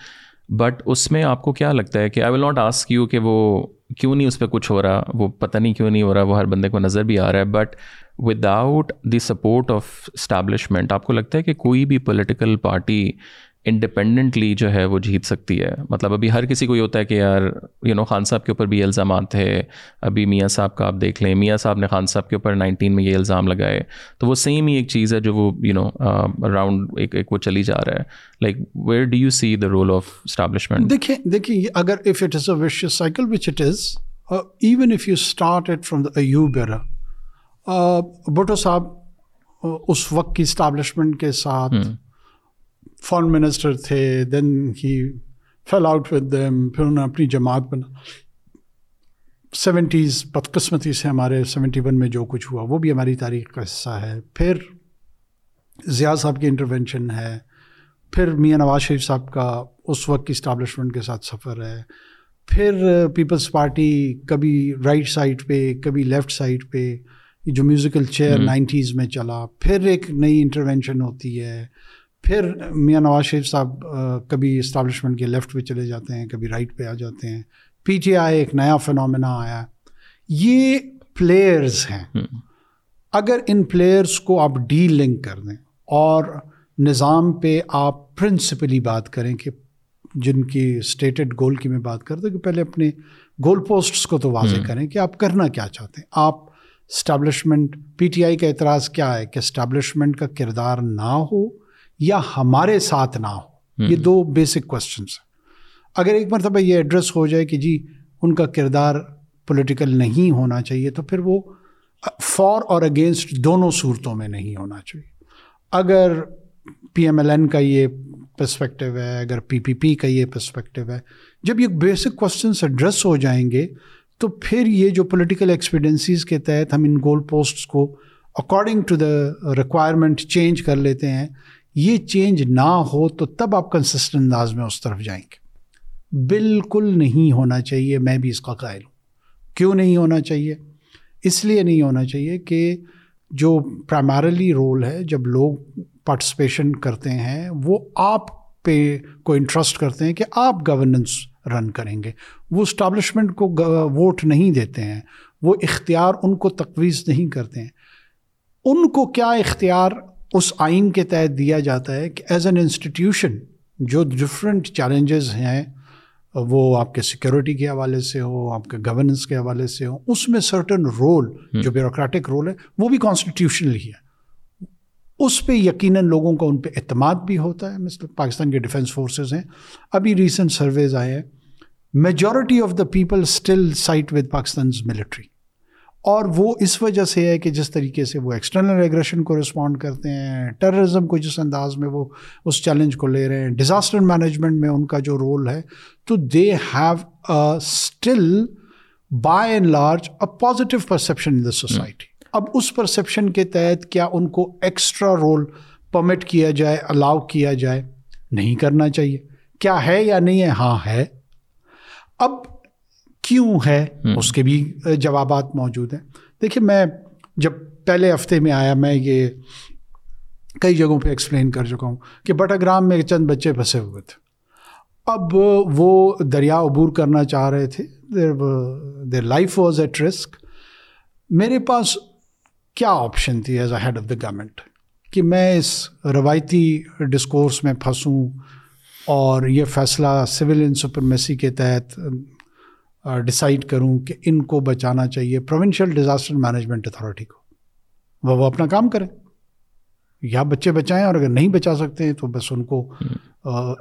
بٹ اس میں آپ کو کیا لگتا ہے کہ I will not ask you کہ وہ کیوں نہیں اس پہ کچھ ہو رہا؟ وہ پتہ نہیں کیوں نہیں ہو رہا؟ وہ ہر بندے کو نظر بھی آ رہا ہے۔ But without the support of establishment آپ کو لگتا ہے کہ کوئی بھی پولیٹیکل پارٹی انڈیپینڈنٹلی جو ہے وہ جیت سکتی ہے؟ مطلب ابھی ہر کسی کو یہ ہوتا ہے کہ یار یو نو خان صاحب کے اوپر بھی الزامات تھے ابھی میاں صاحب کا آپ دیکھ لیں، میاں صاحب نے خان صاحب کے اوپر نائنٹین میں یہ الزام لگائے۔ تو وہ سیم ہی ایک چیز ہے جو وہ یو نو اراؤنڈ ایک ایک وہ چلی جا رہا ہے۔ Like where do you see the role of establishment دیکھیں دیکھیے اگر if it is a vicious cycle which it is even if you start it from the Ayub era Bhutto صاحب اس وقت کی اسٹیبلشمنٹ کے ساتھ فارن منسٹر تھے then he fell out with them پھر انہوں نے اپنی جماعت بنا۔ سیونٹیز بدقسمتی سے ہمارے سیونٹی ون میں جو کچھ ہوا وہ بھی ہماری تاریخ کا حصہ ہے۔ پھر ضیاء صاحب کی انٹروینشن ہے۔ پھر میاں نواز شریف صاحب کا اس وقت کی اسٹیبلشمنٹ کے ساتھ سفر ہے۔ پھر پیپلز پارٹی کبھی رائٹ سائڈ پہ کبھی لیفٹ سائڈ پہ۔ جو میوزیکل چیئر نائنٹیز میں چلا پھر ایک نئی انٹروینشن ہوتی ہے پھر میاں نواز شریف صاحب کبھی اسٹیبلشمنٹ کے لیفٹ پہ چلے جاتے ہیں کبھی رائٹ پہ آ جاتے ہیں۔ پی ٹی آئی ایک نیا فنومنا آیا۔ یہ پلیئرز ہیں۔ اگر ان پلیئرس کو آپ ڈی لنک کر دیں اور نظام پہ آپ پرنسپلی بات کریں کہ جن کی اسٹیٹڈ گول کی میں بات کرتا کہ پہلے اپنے گول پوسٹس کو تو واضح کریں کہ آپ کرنا کیا چاہتے ہیں۔ آپ اسٹیبلشمنٹ پی ٹی آئی کا اعتراض کیا ہے کہ اسٹیبلشمنٹ کا کردار نہ ہو یا ہمارے ساتھ نہ ہو؟ یہ دو بیسک کوشچنس ہیں۔ اگر ایک مرتبہ یہ ایڈریس ہو جائے کہ جی ان کا کردار پولیٹیکل نہیں ہونا چاہیے تو پھر وہ فار اور اگینسٹ دونوں صورتوں میں نہیں ہونا چاہیے۔ اگر پی ایم ایل این کا یہ پرسپیکٹو ہے اگر پی پی پی کا یہ پرسپیکٹو ہے جب یہ بیسک کوشچنس ایڈریس ہو جائیں گے تو پھر یہ جو پولیٹیکل ایکسپیڈنسیز کے تحت ہم ان گول پوسٹس کو according to the requirement change کر لیتے ہیں، یہ چینج نہ ہو تو تب آپ کنسسٹنٹ انداز میں اس طرف جائیں گے۔ بالکل نہیں ہونا چاہیے، میں بھی اس کا قائل ہوں۔ کیوں نہیں ہونا چاہیے؟ اس لیے نہیں ہونا چاہیے کہ جو پرائمرلی رول ہے، جب لوگ پارٹیسپیشن کرتے ہیں، وہ آپ پہ کو انٹرسٹ کرتے ہیں کہ آپ گورننس رن کریں گے۔ وہ اسٹیبلشمنٹ کو ووٹ نہیں دیتے ہیں وہ اختیار ان کو تقویز نہیں کرتے ہیں۔ ان کو کیا اختیار اس آئین کے تحت دیا جاتا ہے کہ ایز این انسٹیٹیوشن جو ڈفرینٹ چیلنجز ہیں وہ آپ کے سیکورٹی کے حوالے سے ہو آپ کے گورننس کے حوالے سے ہو اس میں سرٹن رول جو بیوروکریٹک رول ہے وہ بھی کانسٹیٹیوشنلی ہے۔ اس پہ یقیناً لوگوں کا ان پہ اعتماد بھی ہوتا ہے۔ مثل پاکستان کے ڈیفینس فورسز ہیں۔ ابھی ریسنٹ سرویز آئے ہیں۔ Majority of the people still side with Pakistan's military اور وہ اس وجہ سے ہے کہ جس طریقے سے وہ ایکسٹرنل ایگریشن کو رسپونڈ کرتے ہیں ٹیررزم کو جس انداز میں وہ اس چیلنج کو لے رہے ہیں ڈیزاسٹر مینجمنٹ میں ان کا جو رول ہے، تو they have still by and large a positive perception in the society اب اس پرسیپشن کے تحت کیا ان کو ایکسٹرا رول پرمٹ کیا جائے الاؤ کیا جائے؟ نہیں کرنا چاہیے۔ کیا ہے یا نہیں ہے؟ ہاں ہے۔ اب کیوں ہے؟ اس کے بھی جوابات موجود ہیں۔ دیکھیے میں جب پہلے ہفتے میں آیا میں یہ کئی جگہوں پہ ایکسپلین کر چکا ہوں کہ بٹا گرام میں چند بچے پھنسے ہوئے تھے۔ اب وہ دریا عبور کرنا چاہ رہے تھے۔ Their life was at risk میرے پاس کیا آپشن تھی as a head of the government کہ میں اس روایتی ڈسکورس میں پھنسوں اور یہ فیصلہ سول ان سپرمیسی کے تحت ڈسائڈ کروں کہ ان کو بچانا چاہیے پروونشل ڈیزاسٹر مینجمنٹ اتھارٹی کو۔ وہ وہ اپنا کام کریں۔ یا بچے بچائیں اور اگر نہیں بچا سکتے ہیں تو بس ان کو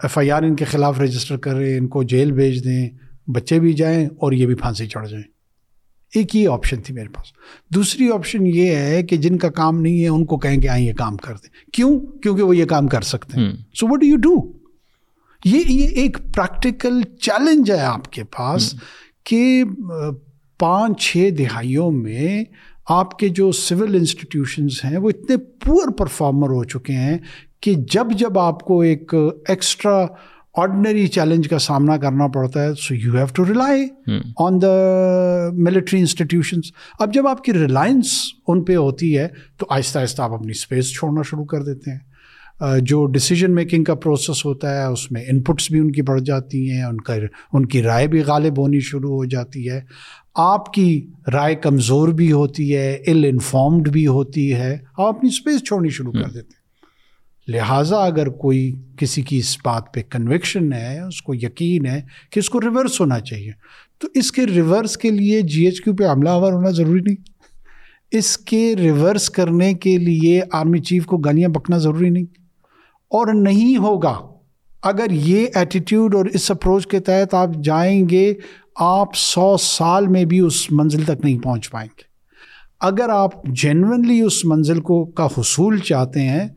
ایف آئی آر ان کے خلاف رجسٹر کریں، ان کو جیل بھیج دیں، بچے بھی جائیں اور یہ بھی پھانسی چڑھ جائیں۔ ایک ہی آپشن تھی میرے پاس۔ دوسری آپشن یہ ہے کہ جن کا کام نہیں ہے ان کو کہیں کہ آئیں یہ کام کر دیں۔ کیوں؟ کیونکہ وہ یہ کام کر سکتے ہیں۔ سو وٹ یو ڈو یہ یہ ایک پریکٹیکل چیلنج ہے آپ کے پاس کہ پانچ چھ دہائیوں میں آپ کے جو سول انسٹیٹیوشنز ہیں وہ اتنے پور پرفارمر ہو چکے ہیں کہ جب جب آپ کو ایک ایکسٹرا آرڈنری چیلنج کا سامنا کرنا پڑتا ہے so you have to rely on the military institutions اب جب آپ کی ریلائنس ان پہ ہوتی ہے تو آہستہ آہستہ آپ اپنی اسپیس چھوڑنا شروع کر دیتے ہیں جو ڈسیزن میکنگ کا پروسیس ہوتا ہے اس میں ان پٹس بھی ان کی بڑھ جاتی ہیں ان کا ان کی رائے بھی غالب ہونی شروع ہو جاتی ہے آپ کی رائے کمزور بھی ہوتی ہے ال انفارمڈ بھی ہوتی ہے آپ اپنی اسپیس چھوڑنی شروع کر دیتے ہیں لہٰذا اگر کوئی کسی کی اس بات پہ کنوکشن ہے، اس کو یقین ہے کہ اس کو ریورس ہونا چاہیے۔ تو اس کے ریورس کے لیے جی ایچ کیو پہ حملہ آور ہونا ضروری نہیں۔ اس کے ریورس کرنے کے لیے آرمی چیف کو گالیاں بکنا ضروری نہیں۔ اور نہیں ہوگا۔ اگر یہ ایٹیٹیوڈ اور اس اپروچ کے تحت آپ جائیں گے، آپ سو سال میں بھی اس منزل تک نہیں پہنچ پائیں گے۔ اگر آپ جینونلی اس منزل کو کا حصول چاہتے ہیں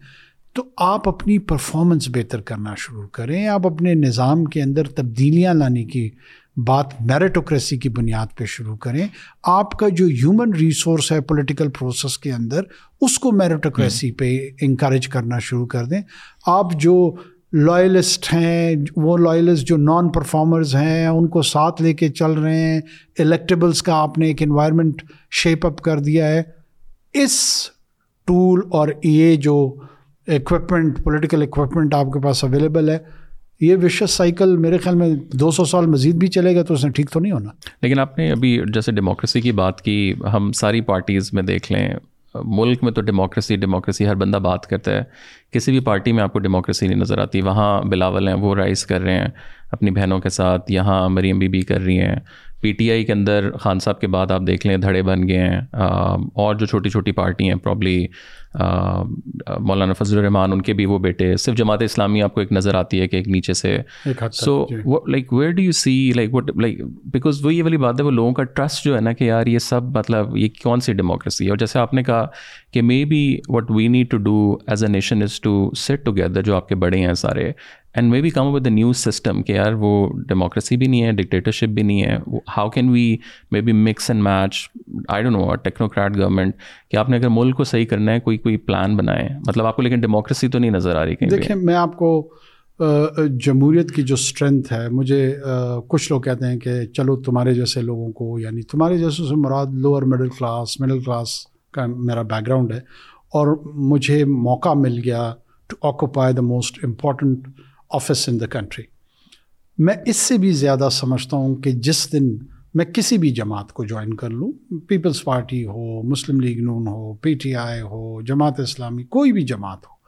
تو آپ اپنی پرفارمنس بہتر کرنا شروع کریں۔ آپ اپنے نظام کے اندر تبدیلیاں لانے کی بات میرٹوکریسی کی بنیاد پہ شروع کریں۔ آپ کا جو ہیومن ریسورس ہے پولیٹیکل پروسیس کے اندر اس کو میرٹوکریسی پہ انکریج کرنا شروع کر دیں۔ آپ جو لائلسٹ ہیں وہ لائلسٹ جو نان پرفارمرز ہیں ان کو ساتھ لے کے چل رہے ہیں۔ الیکٹیبلس کا آپ نے ایک انوائرمنٹ شیپ اپ کر دیا ہے۔ اس ٹول اور یہ جو اکوپمنٹ پولیٹیکل اکوپمنٹ آپ کے پاس اویلیبل ہے. یہ وشس سائیکل میرے خیال میں دو سو سال مزید بھی چلے گا تو اس نے ٹھیک تو نہیں ہونا. لیکن آپ نے ابھی جیسے ڈیموکریسی کی بات کی، ہم ساری پارٹیز میں دیکھ لیں، ملک میں تو ڈیموکریسی ڈیموکریسی ہر بندہ بات کرتا ہے. کسی بھی پارٹی میں آپ کو ڈیموکریسی نہیں نظر آتی. وہاں بلاول ہیں، وہ رائز کر رہے ہیں اپنی بہنوں کے ساتھ، یہاں مریم بی بی کر رہی ہیں. پی ٹی آئی کے اندر خان صاحب کے بعد آپ دیکھ لیں دھڑے بن گئے ہیں۔ اور جو چھوٹی چھوٹی پارٹی ہیں پرابلی مولانا فضل الرحمان ان کے بھی وہ بیٹے صرف جماعت اسلامی آپ کو ایک نظر آتی ہے کہ ایک نیچے سے۔ So like where do you see like what like because وہ یہ والی بات ہے وہ لوگوں کا ٹرسٹ جو ہے نا کہ یار یہ سب مطلب یہ کون سی ڈیموکریسی ہے؟ اور جیسے آپ نے کہا کہ maybe what we need to do as a nation is to sit together جو آپ کے بڑے ہیں سارے and maybe come with the new system کہ یار وہ ڈیموکریسی بھی نہیں ہے ڈکٹیٹرشپ بھی نہیں ہے how can we maybe mix and match I don't know technocrat government کہ آپ نے اگر ملک کو صحیح کرنا ہے کوئی کوئی پلان بنائے مطلب آپ کو لیکن ڈیموکریسی تو نہیں نظر آ رہی کہیں دیکھیں میں آپ کو جمہوریت کی جو اسٹرینتھ ہے مجھے کچھ لوگ کہتے ہیں کہ چلو تمہارے جیسے لوگوں کو یعنی تمہارے جیسے سے مراد lower middle class middle class کا میرا بیک گراؤنڈ ہے اور مجھے موقع مل گیا to occupy the most important office in the country میں اس سے بھی زیادہ سمجھتا ہوں کہ جس دن میں کسی بھی جماعت کو جوائن کر لوں پیپلز پارٹی ہو مسلم لیگ نون ہو پی ٹی آئی ہو جماعت اسلامی کوئی بھی جماعت ہو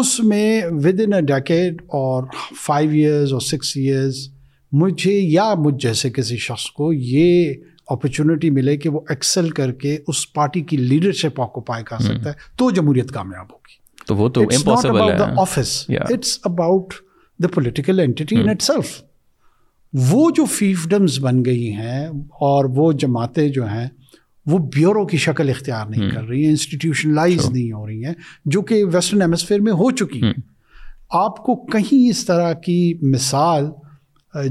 اس میں ود ان اے ڈیکیڈ اور فائیو ایئرز اور سکس ایئرز مجھے یا مجھ جیسے کسی شخص کو یہ اپرچونیٹی ملے کہ وہ ایکسل کر کے اس پارٹی کی لیڈرشپ آکوپائی کر سکتا ہے تو جمہوریت کامیاب ہوگی۔ تو وہ تو office it's about the political entity in itself وہ جو فیفڈمز بن گئی ہیں اور وہ جماعتیں جو ہیں وہ بیورو کی شکل اختیار نہیں کر رہی ہیں انسٹیٹیوشنلائز نہیں ہو رہی ہیں جو کہ ویسٹرن ایمسفیئر میں ہو چکی ہیں۔ آپ کو کہیں اس طرح کی مثال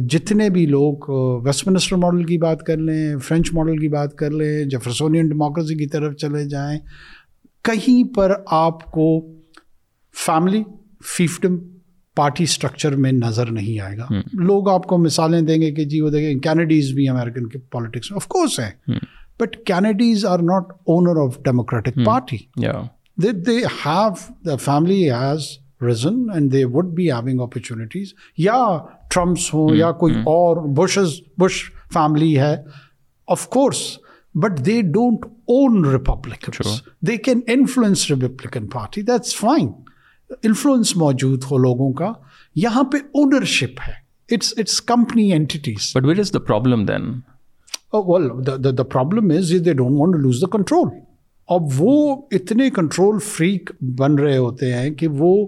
جتنے بھی لوگ ویسٹ منسٹر ماڈل کی بات کر لیں فرینچ ماڈل کی بات کر لیں جیفرسونین ڈیموکریسی کی طرف چلے جائیں کہیں پر آپ کو فیملی فیفڈم پارٹی اسٹرکچر میں نظر نہیں آئے گا۔ لوگ آپ کو مثالیں دیں گے کہ جی وہ دیکھیں کینیڈیز بھی امیریکن کے پالیٹکس میں آف کورس ہیں۔ But Kennedys are not owner of democratic party they have the family has reason and they would be having opportunities یا ٹرمپس ہوں یا کوئی اور بشز بش فیملی ہے of course but they don't own republic they can influence republican party that's fine influence موجود ہو لوگوں کا یہاں پہ اونرشپ ہے۔ It's it's company entities but what is the problem then the problem is they don't want lose the control اب وہ اتنے کنٹرول فریک بن رہے ہوتے ہیں کہ وہ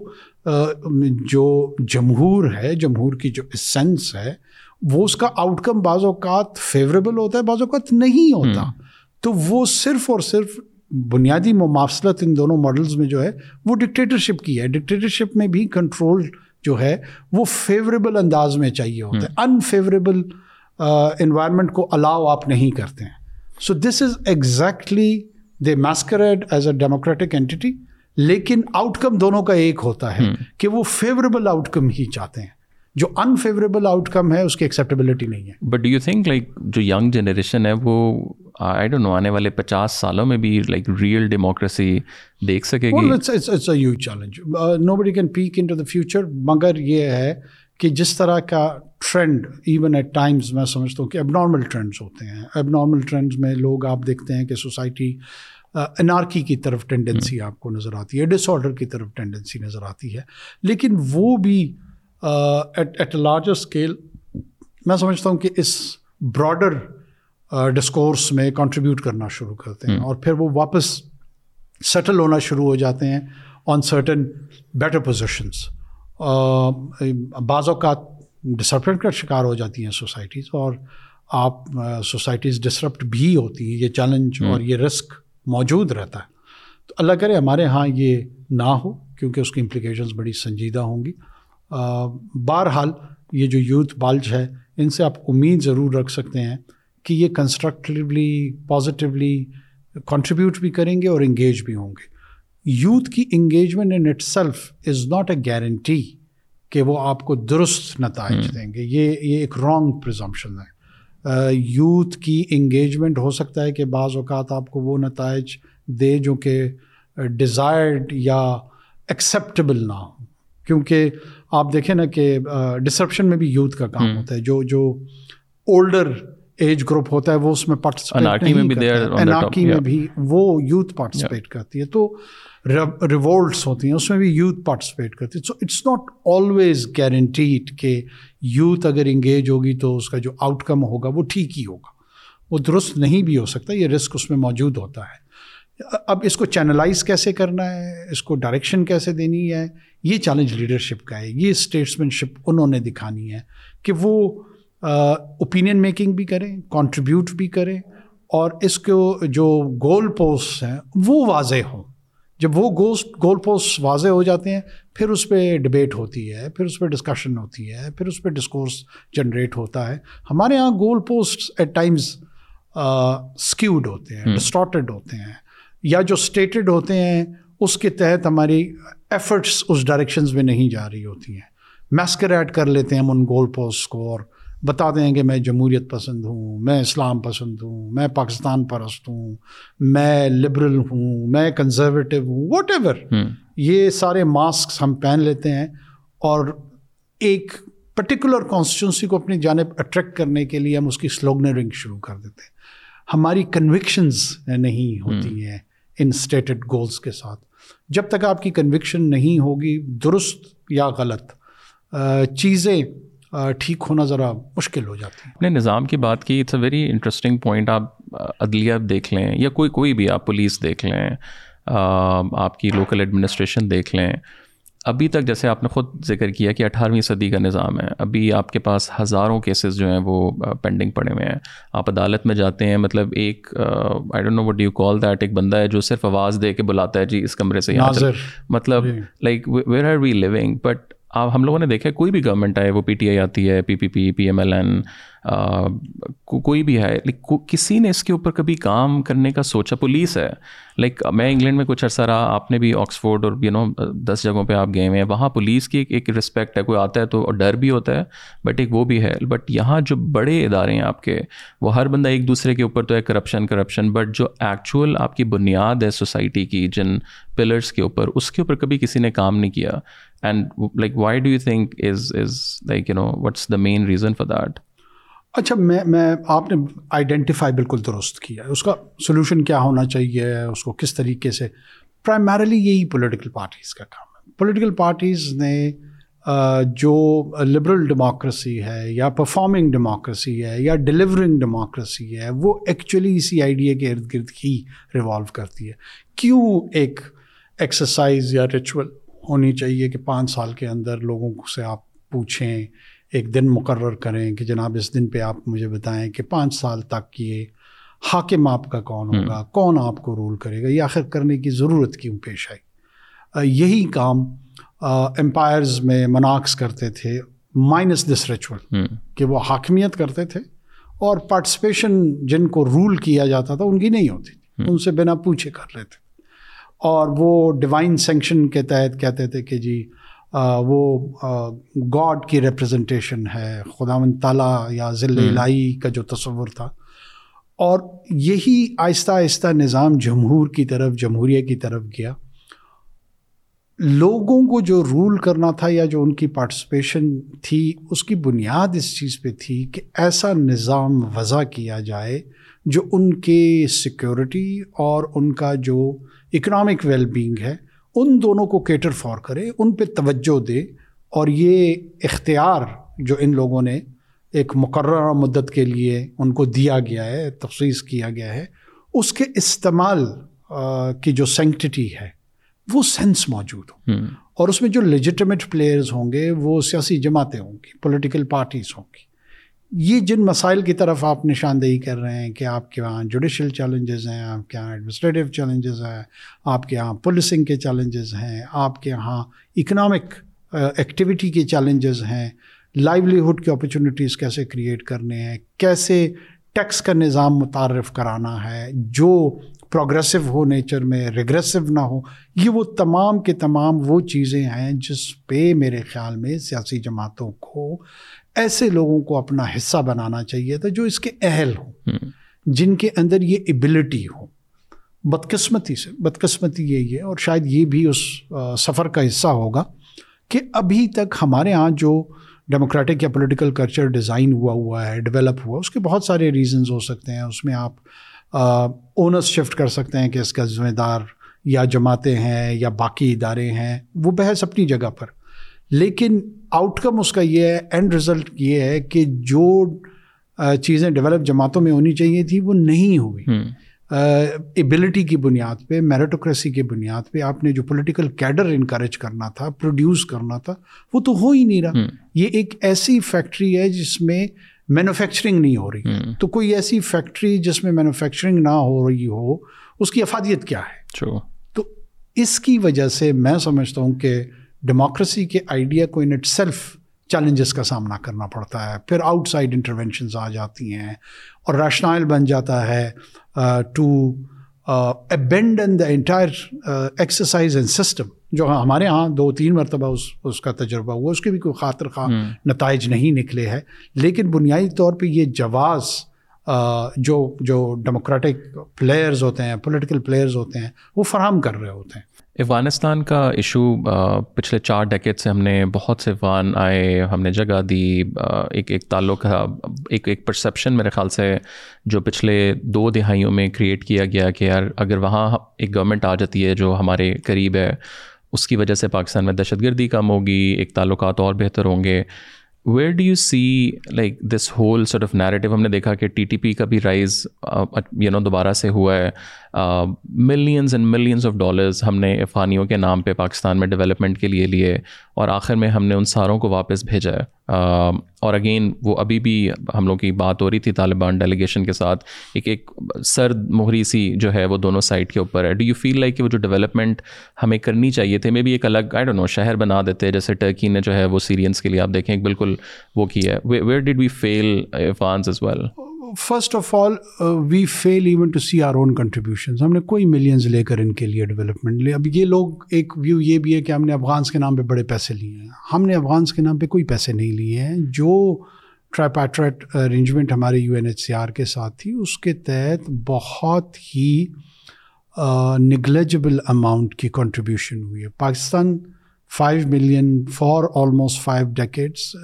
جو جمہور ہے جمہور کی جو اسینس ہے وہ اس کا آؤٹ کم بعض اوقات فیوریبل ہوتا ہے بعض اوقات نہیں ہوتا۔ تو وہ صرف اور صرف بنیادی مماثلت ان دونوں ماڈلز میں جو ہے وہ ڈکٹیٹرشپ کی ہے۔ ڈکٹیٹرشپ میں بھی کنٹرول جو ہے وہ فیوریبل انداز میں چاہیے ہوتا ہے انفیوریبل انوائرمنٹ کو الاؤ آپ نہیں کرتے ہیں۔ So this is exactly they masquerade as a democratic entity لیکن آؤٹ کم دونوں کا ایک ہوتا ہے کہ وہ فیوریبل آؤٹ کم ہی چاہتے ہیں۔ جو انفیوریبل آؤٹ کم ہے اس کی ایکسیپٹیبلٹی نہیں ہے۔ But do you think like جو ینگ جنریشن ہے وہ آئی ڈونٹ نو آنے والے پچاس سالوں میں بھی لائک ریئل ڈیموکریسی دیکھ سکے گی؟ Challenge nobody can peek into the future مگر یہ ہے کہ جس طرح کا ٹرینڈ ایون ایٹ ٹائمز میں سمجھتا ہوں کہ اب نارمل ٹرینڈس ہوتے ہیں. اب نارمل ٹرینڈز میں لوگ آپ دیکھتے ہیں کہ سوسائٹی انارکی کی طرف ٹینڈنسی آپ کو نظر آتی ہے ڈس آڈر کی طرف ٹینڈنسی نظر آتی ہے. لیکن وہ بھی at at a larger scale میں سمجھتا ہوں کہ اس براڈر ڈسکورس میں کنٹریبیوٹ کرنا شروع کرتے ہیں اور پھر وہ واپس سیٹل ہونا شروع ہو جاتے ہیں آن سرٹن بیٹر پوزیشنس بعض اوقات ڈسرپٹ کا شکار ہو جاتی ہیں سوسائٹیز اور آپ سوسائٹیز ڈسرپٹ بھی ہوتی ہیں یہ چیلنج اور یہ رسک موجود رہتا ہے۔ تو اللہ کرے ہمارے یہاں یہ نہ ہو کیونکہ اس کی امپلیکیشنز بڑی سنجیدہ ہوں گی۔ بہرحال یہ جو یوتھ بالج ہے ان سے آپ امید ضرور رکھ سکتے ہیں۔ کہ یہ کنسٹرکٹیولی پازیٹیولی کنٹریبیوٹ بھی کریں گے اور انگیج بھی ہوں گے۔ یوتھ کی engagement in itself is not a guarantee کہ وہ آپ کو درست نتائج دیں گے۔ یہ یہ ایک رانگ پرزمپشن ہے۔ یوتھ کی انگیجمنٹ ہو سکتا ہے کہ بعض اوقات آپ کو وہ نتائج دے جو کہ ڈیزائرڈ یا ایکسیپٹیبل نہ ہو کیونکہ آپ دیکھیں نا کہ ڈسرپشن میں بھی یوتھ کا کام ہوتا ہے۔ جو جو اولڈر ایج گروپ ہوتا ہے وہ اس میں پارٹیسپیٹ میں بھی وہ یوتھ پارٹیسپیٹ کرتی ہے۔ تو ریوولٹس ہوتی ہیں اس میں بھی یوتھ پارٹیسپیٹ کرتی ہے so it's not always guaranteed کہ یوتھ اگر انگیج ہوگی تو اس کا جو آؤٹ کم ہوگا وہ ٹھیک ہی ہوگا۔ وہ درست نہیں بھی ہو سکتا یہ رسک اس میں موجود ہوتا ہے۔ اب اس کو چینلائز کیسے کرنا ہے؟ اس کو ڈائریکشن کیسے دینی ہے؟ یہ چیلنج لیڈرشپ کا ہے۔ یہ اسٹیٹسمین شپ انہوں نے دکھانی ہے کہ وہ اوپینین میکنگ بھی کریں کنٹریبیوٹ بھی کریں اور اس کو جو گول پوسٹ ہیں وہ واضح ہوں۔ جب وہ گوسٹ گول پوسٹ واضح ہو جاتے ہیں پھر اس پہ ڈبیٹ ہوتی ہے پھر اس پہ ڈسکشن ہوتی ہے پھر اس پہ ڈسکورس جنریٹ ہوتا ہے۔ ہمارے یہاں goal post at times skewed ہوتے ہیں ڈسٹارٹیڈ ہوتے ہیں یا جو اسٹیٹڈ ہوتے ہیں اس کے تحت ہماری ایفرٹس اس ڈائریکشنز میں نہیں جا رہی ہوتی ہیں۔ میسکر ایڈ کر لیتے ہیں ہم ان گول پوسٹ کو اور بتا دیں کہ میں جمہوریت پسند ہوں میں اسلام پسند ہوں میں پاکستان پرست ہوں میں لبرل ہوں میں کنزرویٹو ہوں واٹ ایور یہ سارے ماسکس ہم پہن لیتے ہیں اور ایک پرٹیکولر کانسٹیٹنسی کو اپنی جانب اٹریکٹ کرنے کے لیے ہم اس کی سلوگنرنگ شروع کر دیتے ہیں۔ ہماری کنوکشنز نہیں ہوتی ہیں ان اسٹیٹڈ گولس کے ساتھ۔ جب تک آپ کی کنوکشن نہیں ہوگی درست یا غلط چیزیں ٹھیک ہونا ذرا مشکل ہو جاتی ہے۔ اپنے نظام کی بات کی it's a very interesting point آپ عدلیہ دیکھ لیں یا کوئی کوئی بھی آپ پولیس دیکھ لیں آپ کی لوکل ایڈمنسٹریشن دیکھ لیں۔ ابھی تک جیسے آپ نے خود ذکر کیا کہ اٹھارہویں صدی کا نظام ہے ابھی آپ کے پاس ہزاروں کیسز جو ہیں وہ پینڈنگ پڑے ہوئے ہیں۔ آپ عدالت میں جاتے ہیں مطلب ایک I don't know what you call that ایک بندہ ہے جو صرف آواز دے کے بلاتا ہے جی اس کمرے سے یہاں مطلب like where are we living but آپ ہم لوگوں نے دیکھا کوئی بھی گورنمنٹ آئے، وہ پی ٹی آئی آتی ہے P P P P M L N کوئی بھی ہے لائک کسی نے اس کے اوپر کبھی کام کرنے کا سوچا؟ پولیس ہے۔ لائک میں انگلینڈ میں کچھ عرصہ رہا، آپ نے بھی آکسفورڈ اور یو نو دس جگہوں پہ آپ گئے ہوئے ہیں۔ وہاں پولیس کی ایک ایک رسپیکٹ ہے، کوئی آتا ہے تو ڈر بھی ہوتا ہے بٹ ایک وہ بھی ہے۔ بٹ یہاں جو بڑے ادارے ہیں آپ کے، وہ ہر بندہ ایک دوسرے کے اوپر تو ہے کرپشن کرپشن بٹ جو ایکچوئل آپ کی بنیاد ہے سوسائٹی کی، جن پلرس کے اوپر، اس کے اوپر کبھی کسی نے کام نہیں کیا۔ And like why do you think is is like you know what's the main reason for that اچھا میں میں آپ نے آئیڈینٹیفائی بالکل درست کیا ہے۔ اس کا سلوشن کیا ہونا چاہیے؟ اس کو کس طریقے سے؟ پرائمرلی یہی پولیٹیکل پارٹیز کا کام ہے۔ پولیٹیکل پارٹیز نے جو لبرل ڈیموکریسی ہے یا پرفارمنگ ڈیموکریسی ہے یا ڈلیورنگ ڈیموکریسی ہے، وہ ایکچولی اسی آئیڈیا کے ارد گرد ہی ریوالو کرتی ہے۔ کیوں ایک ایکسرسائز یا ریچول ہونی چاہیے کہ پانچ سال کے اندر لوگوں سے آپ پوچھیں؟ ایک دن مقرر کریں کہ جناب اس دن پہ آپ مجھے بتائیں کہ پانچ سال تک یہ حاکم آپ کا کون ہوگا؟ کون آپ کو رول کرے گا؟ یہ آخر کرنے کی ضرورت کیوں پیش آئی؟ یہی کام امپائرز میں مناکس کرتے تھے مائنس دس ریچول کہ وہ حاکمیت کرتے تھے اور پارٹیسپیشن جن کو رول کیا جاتا تھا ان کی نہیں ہوتی ان سے بنا پوچھے کر لیتے اور وہ ڈیوائن سینکشن کے تحت کہتے تھے کہ جی وہ گاڈ کی ریپرزنٹیشن ہے خدا من تعالیٰ یا ذیل الہی کا جو تصور تھا۔ اور یہی آہستہ آہستہ نظام جمہور کی طرف جمہوریہ کی طرف گیا۔ لوگوں کو جو رول کرنا تھا یا جو ان کی پارٹیسپیشن تھی اس کی بنیاد اس چیز پہ تھی کہ ایسا نظام وضع کیا جائے جو ان کے سیکورٹی اور ان کا جو اکنامک ویل بینگ ہے ان دونوں کو کیٹر فار کرے ان پہ توجہ دے۔ اور یہ اختیار جو ان لوگوں نے ایک مقررہ مدت کے لیے ان کو دیا گیا ہے تفصیص کیا گیا ہے اس کے استعمال کی جو سینکٹی ہے وہ سینس موجود ہو اور اس میں جو لیجیٹمیٹ پلیئرز ہوں گے وہ سیاسی جماعتیں ہوں گی پولیٹیکل پارٹیز ہوں گی۔ یہ جن مسائل کی طرف آپ نشاندہی کر رہے ہیں کہ آپ کے وہاں جوڈیشل چیلنجز ہیں، آپ کے یہاں ایڈمنسٹریٹو چیلنجز ہیں، آپ کے یہاں پولیسنگ کے چیلنجز ہیں، آپ کے یہاں اکنامک ایکٹیویٹی کے چیلنجز ہیں لائیولیہڈ کی اپرچونیٹیز کیسے کریٹ کرنے ہیں، کیسے ٹیکس کا نظام متعارف کرانا ہے، جو پروگریسو ہو نیچر میں ریگریسو نہ ہو، یہ وہ تمام کے تمام وہ چیزیں ہیں جس پہ میرے خیال میں سیاسی جماعتوں کو ایسے لوگوں کو اپنا حصہ بنانا چاہیے تھا جو اس کے اہل ہوں جن کے اندر یہ ایبلٹی ہو۔ بدقسمتی سے بدقسمتی یہی ہے اور شاید یہ بھی اس سفر کا حصہ ہوگا کہ ابھی تک ہمارے یہاں جو ڈیموکریٹک یا پولیٹیکل کلچر ڈیزائن ہوا ہوا ہے ڈیولپ ہوا اس کے بہت سارے ریزنز ہو سکتے ہیں۔ اس میں آپ اونرس شفٹ کر سکتے ہیں کہ اس کا ذمہ دار یا جماعتیں ہیں یا باقی ادارے ہیں وہ بحث اپنی جگہ پر۔ لیکن آؤٹ کم اس کا یہ ہے اینڈ رزلٹ یہ ہے کہ جو چیزیں ڈیولپ جماعتوں میں ہونی چاہیے تھی وہ نہیں ہوئی ایبلٹی کی بنیاد پہ میرٹوکریسی کی بنیاد پہ آپ نے جو پولیٹیکل کیڈر انکریج کرنا تھا پروڈیوس کرنا تھا وہ تو ہو ہی نہیں رہا۔ یہ ایک ایسی فیکٹری ہے جس میں مینوفیکچرنگ نہیں ہو رہی۔ تو کوئی ایسی فیکٹری جس میں مینوفیکچرنگ نہ ہو رہی ہو اس کی افادیت کیا ہے؟ تو اس کی وجہ سے میں سمجھتا ہوں کہ ڈیموکریسی کے آئیڈیا کو ان اٹ سیلف چیلنجز کا سامنا کرنا پڑتا ہے۔ پھر آؤٹ سائڈ انٹروینشنز آ جاتی ہیں اور ریشنائل بن جاتا ہے to abandon the entire exercise and system جو ہمارے یہاں دو تین مرتبہ اس اس کا تجربہ ہوا اس کے بھی کوئی خاطر خواہ نتائج نہیں نکلے ہیں۔ لیکن بنیادی طور پہ یہ جواز جو جو ڈیموکریٹک پلیئرز ہوتے ہیں پولیٹیکل پلیئرز ہوتے ہیں وہ فراہم کر رہے ہوتے ہیں۔ افغانستان کا ایشو پچھلے چار ڈیکٹ سے ہم نے بہت سے افغان آئے، ہم نے جگہ دی ایک ایک تعلق ایک ایک پرسیپشن میرے خیال سے جو پچھلے دو دہائیوں میں کریٹ کیا گیا کہ یار اگر وہاں ایک گورنمنٹ آ جاتی ہے جو ہمارے قریب ہے، اس کی وجہ سے پاکستان میں دہشت گردی کم ہوگی، ایک تعلقات اور بہتر ہوں گے۔ Where do you see like this whole set of narrative ہم نے دیکھا کہ ٹی ٹی پی کا بھی رائز یو نو دوبارہ سے ہوا ہے۔ Millions and millions of dollars ہم نے افغانیوں کے نام پہ پاکستان میں ڈیولپمنٹ کے لیے لیے اور آخر میں ہم نے ان ساروں کو واپس بھیجا ہے۔ اور اگین وہ ابھی بھی ہم لوگ کی بات ہو رہی تھی طالبان ڈیلیگیشن کے ساتھ۔ ایک ایک سرد مہری سی جو ہے وہ دونوں سائڈ کے اوپر ہے۔ ڈو یو فیل لائک کہ وہ جو ڈیولپمنٹ ہمیں کرنی چاہیے تھے میں بھی ایک الگ آئی ڈونٹ نو شہر بنا دیتے جیسے ٹرکی نے جو ہے وہ سیرینس کے لیے آپ دیکھیں بالکل وہ کی ہے۔ Where did we fail Afghans as well first of all we feel even to see our own contribution ہم نے کوئی ملینز لے کر ان کے لیے ڈیولپمنٹ لے اب یہ لوگ ایک ویو یہ بھی ہے کہ ہم نے افغانس کے نام پہ بڑے پیسے لیے ہیں۔ ہم نے افغانس کے نام پہ کوئی پیسے نہیں لیے ہیں۔ جو ٹراپیٹریٹ ارینجمنٹ ہمارے U N H C R کے ساتھ تھی، اس کے تحت بہت ہی نگلیجبل اماؤنٹ کی کنٹریبیوشن ہوئی ہے۔ Pakistan five million for almost five decades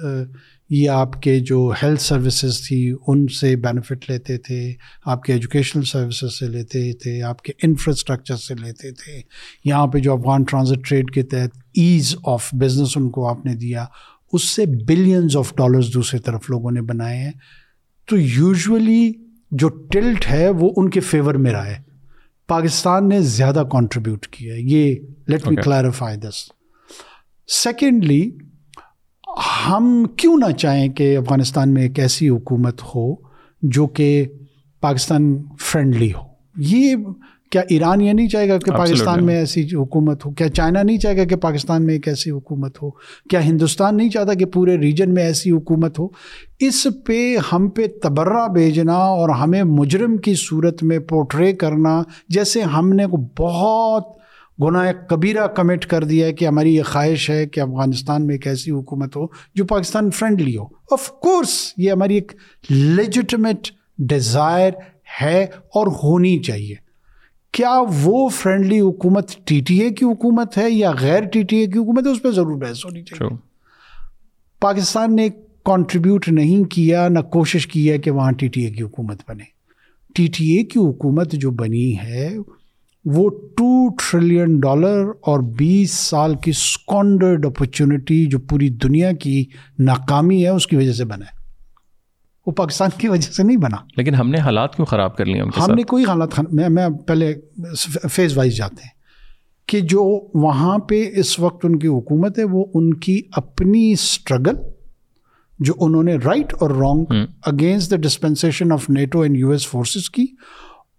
یہ آپ کے جو ہیلتھ سروسز تھی ان سے بینیفٹ لیتے تھے آپ کے ایجوکیشنل سروسز سے لیتے تھے آپ کے انفراسٹرکچر سے لیتے تھے۔ یہاں پہ جو افغان ٹرانزٹ ٹریڈ کے تحت ایز آف بزنس ان کو آپ نے دیا اس سے بلینز آف ڈالرز دوسری طرف لوگوں نے بنائے ہیں۔ تو یوزولی جو ٹلٹ ہے وہ ان کے فیور میں رہا ہے۔ پاکستان نے زیادہ کانٹریبیوٹ کیا ہے۔ یہ let me clarify this secondly ہم کیوں نہ چاہیں کہ افغانستان میں ایک ایسی حکومت ہو جو کہ پاکستان فرینڈلی ہو؟ یہ کیا ایران یہ نہیں چاہے گا کہ پاکستان میں ایسی حکومت ہو؟ کیا چائنا نہیں چاہے گا کہ پاکستان میں ایک ایسی حکومت ہو؟ کیا ہندوستان نہیں چاہتا کہ پورے ریجن میں ایسی حکومت ہو؟ اس پہ ہم پہ تبرہ بھیجنا اور ہمیں مجرم کی صورت میں پورٹرے کرنا جیسے ہم نے بہت گناہ کبیرہ کمٹ کر دیا ہے کہ ہماری یہ خواہش ہے کہ افغانستان میں ایک ایسی حکومت ہو جو پاکستان فرینڈلی ہو۔ آف کورس یہ ہماری ایک لیجٹمیٹ ڈیزائر ہے اور ہونی چاہیے۔ کیا وہ فرینڈلی حکومت ٹی ٹی اے کی حکومت ہے یا غیر ٹی ٹی اے کی حکومت ہے؟ اس پہ ضرور بحث ہونی چاہیے۔ پاکستان نے کانٹریبیوٹ نہیں کیا نہ کوشش کی ہے کہ وہاں ٹی ٹی اے کی حکومت بنے۔ ٹی ٹی اے کی حکومت جو بنی ہے وہ ٹو ٹریلین ڈالر اور بیس سال کی اسکانڈرڈ اپرچونیٹی جو پوری دنیا کی ناکامی ہے اس کی وجہ سے بنا ہے۔ وہ پاکستان کی وجہ سے نہیں بنا۔ لیکن ہم نے حالات کیوں خراب کر لیے ہم نے کوئی حالات میں میں پہلے فیز وائز جاتے ہیں کہ جو وہاں پہ اس وقت ان کی حکومت ہے وہ ان کی اپنی اسٹرگل جو انہوں نے رائٹ اور wrong against the dispensation of NATO and U S forces کی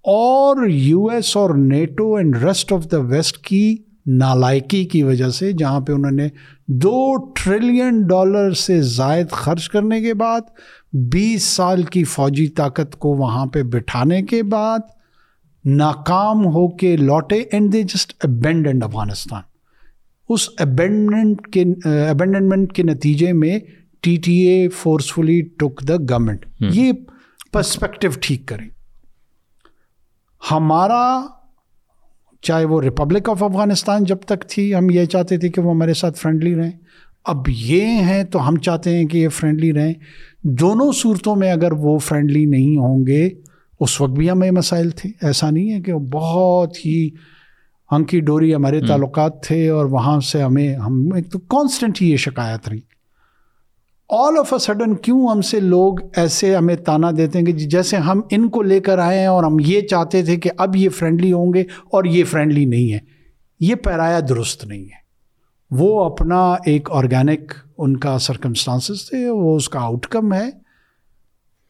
اور یو ایس اور NATO and rest of the West کی نالائکی کی وجہ سے جہاں پہ انہوں نے دو ٹریلین ڈالر سے زائد خرچ کرنے کے بعد بیس سال کی فوجی طاقت کو وہاں پہ بٹھانے کے بعد ناکام ہو کے لوٹے and they just abandoned Afghanistan. Us abundant کے ابینڈنمنٹ کے نتیجے میں T T A forcefully took the government یہ پرسپیکٹو ٹھیک کریں۔ ہمارا چاہے وہ ریپبلک آف افغانستان جب تک تھی ہم یہ چاہتے تھے کہ وہ ہمارے ساتھ فرینڈلی رہیں۔ اب یہ ہیں تو ہم چاہتے ہیں کہ یہ فرینڈلی رہیں۔ دونوں صورتوں میں اگر وہ فرینڈلی نہیں ہوں گے اس وقت بھی ہمیں مسائل تھے۔ ایسا نہیں ہے کہ وہ بہت ہی ہنکی ڈوری ہمارے تعلقات تھے اور وہاں سے ہمیں ہم ایک تو کانسٹنٹ ہی یہ شکایت رہی۔ آل آف اے سڈن کیوں ہم سے لوگ ایسے ہمیں تانا دیتے ہیں کہ جیسے ہم ان کو لے کر آئے ہیں اور ہم یہ چاہتے تھے کہ اب یہ فرینڈلی ہوں گے اور یہ فرینڈلی نہیں ہے یہ پیرایا درست نہیں ہے۔ وہ اپنا ایک آرگینک ان کا سرکمسٹانسز تھے وہ اس کا آؤٹ کم ہے۔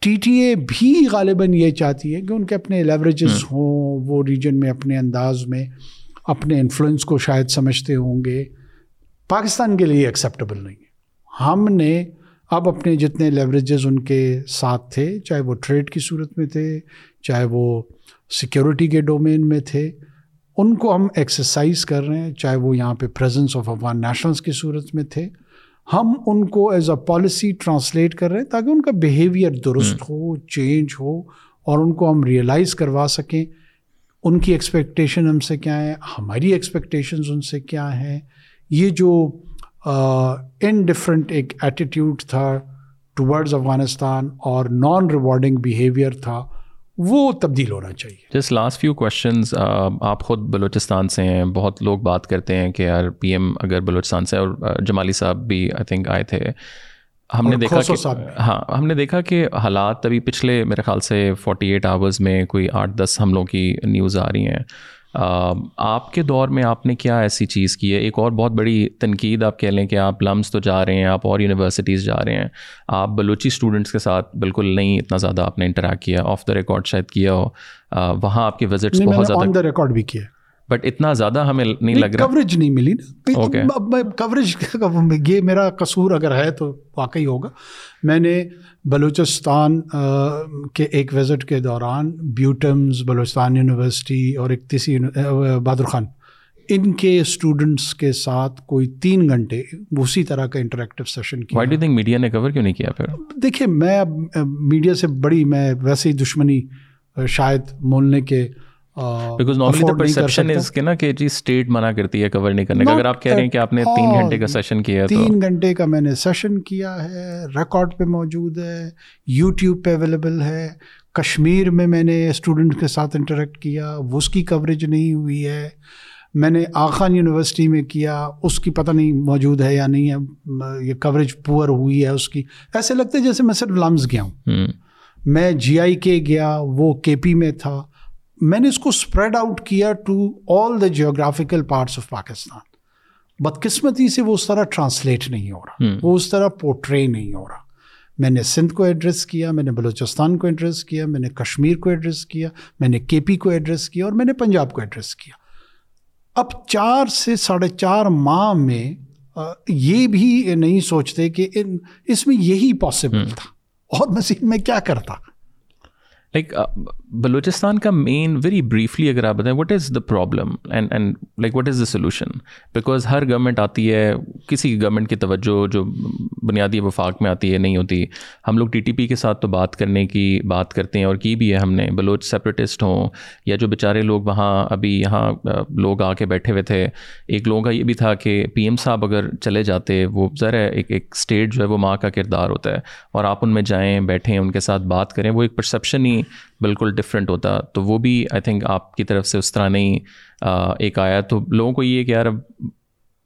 ٹی ٹی اے بھی غالباً یہ چاہتی ہے کہ ان کے اپنے لیوریجز ہوں وہ ریجن میں اپنے انداز میں اپنے انفلوئنس کو شاید سمجھتے ہوں گے۔ پاکستان کے لیے ایکسیپٹیبل نہیں ہے۔ ہم نے اب اپنے جتنے لیوریجز ان کے ساتھ تھے چاہے وہ ٹریڈ کی صورت میں تھے چاہے وہ سیکورٹی کے ڈومین میں تھے ان کو ہم ایکسرسائز کر رہے ہیں چاہے وہ یہاں پہ پریزنس آف افغان نیشنلس کی صورت میں تھے۔ ہم ان کو ایز اے پالیسی ٹرانسلیٹ کر رہے ہیں تاکہ ان کا بیہیویئر درست ہو چینج ہو اور ان کو ہم ریئلائز کروا سکیں۔ ان کی ایکسپیکٹیشن ہم سے کیا ہے؟ ہماری ایکسپیکٹیشنز ان سے کیا ہیں؟ یہ جو ان ڈفرنٹ ایک ایٹیٹیوڈ تھا ٹورڈز افغانستان اور نان ریوارڈنگ بیہیویئر تھا وہ تبدیل ہونا چاہیے۔ جس لاسٹ فیو کوشچنز آپ خود بلوچستان سے ہیں بہت لوگ بات کرتے ہیں کہ یار پی ایم اگر بلوچستان سے اور جمالی صاحب بھی آئی تھنک آئے تھے۔ ہم نے دیکھا کہ ہاں ہم نے دیکھا کہ حالات ابھی پچھلے میرے خیال سے فورٹی ایٹ آورز میں کوئی آٹھ دس حملوں کی نیوز آ رہی ہیں۔ آپ کے دور میں آپ نے کیا ایسی چیز کی ہے؟ ایک اور بہت بڑی تنقید آپ کہہ لیں کہ آپ لمس تو جا رہے ہیں آپ اور یونیورسٹیز جا رہے ہیں۔ آپ بلوچی اسٹوڈنٹس کے ساتھ بالکل نہیں اتنا زیادہ آپ نے انٹریکٹ کیا آف دا ریکارڈ شاید کیا ہو۔ وہاں آپ کے وزٹس بہت زیادہ ریکارڈ بھی کیا۔ بٹ اتنا زیادہ ہمیں نہیں لگ رہا۔ کوریج نہیں ملی نا۔ کوریج یہ میرا قصور اگر ہے تو واقعی ہوگا۔ میں نے بلوچستان کے ایک وزٹ کے دوران بیوٹمز بلوچستان یونیورسٹی اور ایک تیسری بہادر خان ان کے اسٹوڈنٹس کے ساتھ کوئی تین گھنٹے اسی طرح کا انٹریکٹیو سیشن کیا۔ وائی ڈو تھنک میڈیا نے کور کیوں نہیں کیا پھر؟ دیکھیے میں اب میڈیا سے بڑی میں ویسے ہی دشمنی شاید مولنے کے because normally the perception is کہ نا کہ جی اسٹیٹ منع کرتی ہے کور نہیں کرنے کا۔ اگر آپ کہہ رہے ہیں کہ آپ نے تین گھنٹے کا سیشن کیا ہے تین گھنٹے کا میں نے سیشن کیا ہے ریکارڈ پہ موجود ہے یوٹیوب پہ اویلیبل ہے۔ کشمیر میں میں نے اسٹوڈنٹ کے ساتھ انٹریکٹ کیا اس کی کوریج نہیں ہوئی ہے۔ میں نے آخان یونیورسٹی میں کیا اس کی پتہ نہیں موجود ہے یا نہیں ہے۔ یہ کوریج پور ہوئی ہے اس کی۔ ایسے لگتے جیسے میں صرف لمز گیا ہوں۔ میں جی آئی کے گیا وہ کے پی میں تھا۔ میں نے اس کو اسپریڈ آؤٹ کیا to all the geographical parts of Pakistan بدقسمتی سے وہ اس طرح ٹرانسلیٹ نہیں ہو رہا. وہ اس طرح پورٹری نہیں ہو رہا. میں نے سندھ کو ایڈریس کیا میں نے بلوچستان کو ایڈریس کیا میں نے کشمیر کو ایڈریس کیا میں نے کے پی کو ایڈریس کیا اور میں نے پنجاب کو ایڈریس کیا. اب چار سے ساڑھے چار ماہ میں یہ بھی نہیں سوچتے کہ اس میں یہی پاسبل تھا. اور مزید میں کیا کرتا؟ لائک بلوچستان کا مین ویری بریفلی اگر آپ بتائیں what is the problem and and like what is the solution because Hare government آتی ہے، کسی گورنمنٹ کی توجہ جو بنیادی وفاق میں آتی ہے نہیں ہوتی. ہم لوگ ٹی ٹی پی کے ساتھ تو بات کرنے کی بات کرتے ہیں اور کی بھی ہے ہم نے. بلوچ سپریٹسٹ ہوں یا جو بیچارے لوگ وہاں ابھی یہاں لوگ آ کے بیٹھے ہوئے تھے. ایک لوگوں کا یہ بھی تھا کہ پی ایم صاحب اگر چلے جاتے، وہ ذرا ایک ایک اسٹیٹ جو ہے وہ ماں کا کردار ہوتا ہے. اور آپ ان میں جائیں، بیٹھیں، ان کے ساتھ بات کریں، وہ ایک پرسیپشن ہی بالکل ڈفرینٹ ہوتا، تو وہ بھی آئی تھنک آپ کی طرف سے اس طرح نہیں ایک آیا۔ تو لوگوں کو یہ کہ یار،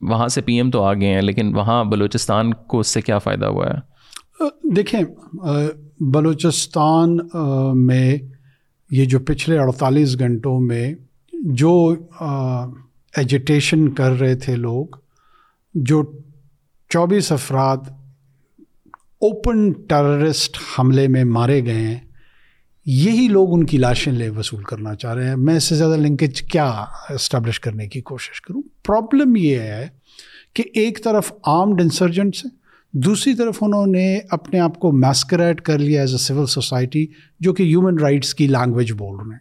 وہاں سے پی ایم تو آ گئے ہیں، لیکن وہاں بلوچستان کو اس سے کیا فائدہ ہوا ہے؟ دیکھیں بلوچستان میں یہ جو پچھلے اڑتالیس گھنٹوں میں جو ایجیٹیشن کر رہے تھے لوگ، جو چوبیس افراد اوپن ٹیررسٹ حملے میں مارے گئے ہیں یہی لوگ ان کی لاشیں لے وصول کرنا چاہ رہے ہیں۔ میں اس سے زیادہ لنکیج کیا اسٹیبلش کرنے کی کوشش کروں؟ پرابلم یہ ہے کہ ایک طرف آرمڈ انسرجنٹس ہیں، دوسری طرف انہوں نے اپنے آپ کو میسکریٹ کر لیا ایز اے سول سوسائٹی جو کہ ہیومن رائٹس کی لینگویج بول رہے ہیں۔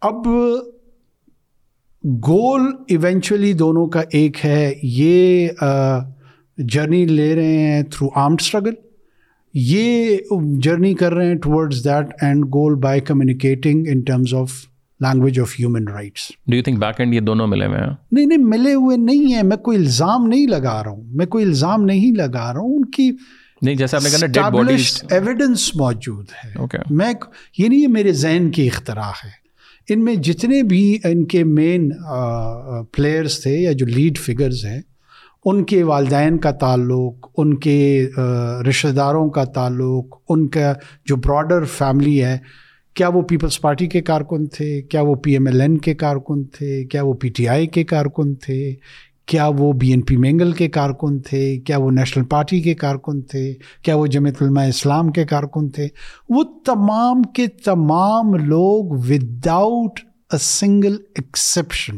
اب گول ایونچولی دونوں کا ایک ہے، یہ جرنی لے رہے ہیں تھرو آرمڈ اسٹرگل یہ جرنی کر رہے ہیں towards that end goal by communicating in terms of language of human rights do you think back and یہ دونوں ملے ہوئے ہیں؟ نہیں نہیں ملے ہوئے نہیں ہیں۔ میں کوئی الزام نہیں لگا رہا ہوں۔ میں کوئی الزام نہیں لگا رہا ہوں۔ ان کی نہیں جیسے آپ نے کہا ایویڈنس موجود ہے۔ میں یہ نہیں میرے ذہن کی اختراع ہے۔ ان میں جتنے بھی ان کے مین پلیئرس تھے یا جو لیڈ فگرز ہیں ان کے والدین کا تعلق، ان کے رشتہ داروں کا تعلق، ان کا جو براڈر فیملی ہے، کیا وہ پیپلز پارٹی کے کارکن تھے؟ کیا وہ پی ایم ایل این کے کارکن تھے؟ کیا وہ پی ٹی آئی کے کارکن تھے؟ کیا وہ بی این پی مینگل کے کارکن تھے؟ کیا وہ نیشنل پارٹی کے کارکن تھے؟ کیا وہ جمعیت علماء اسلام کے کارکن تھے؟ وہ تمام کے تمام لوگ وداؤٹ اے سنگل ایکسیپشن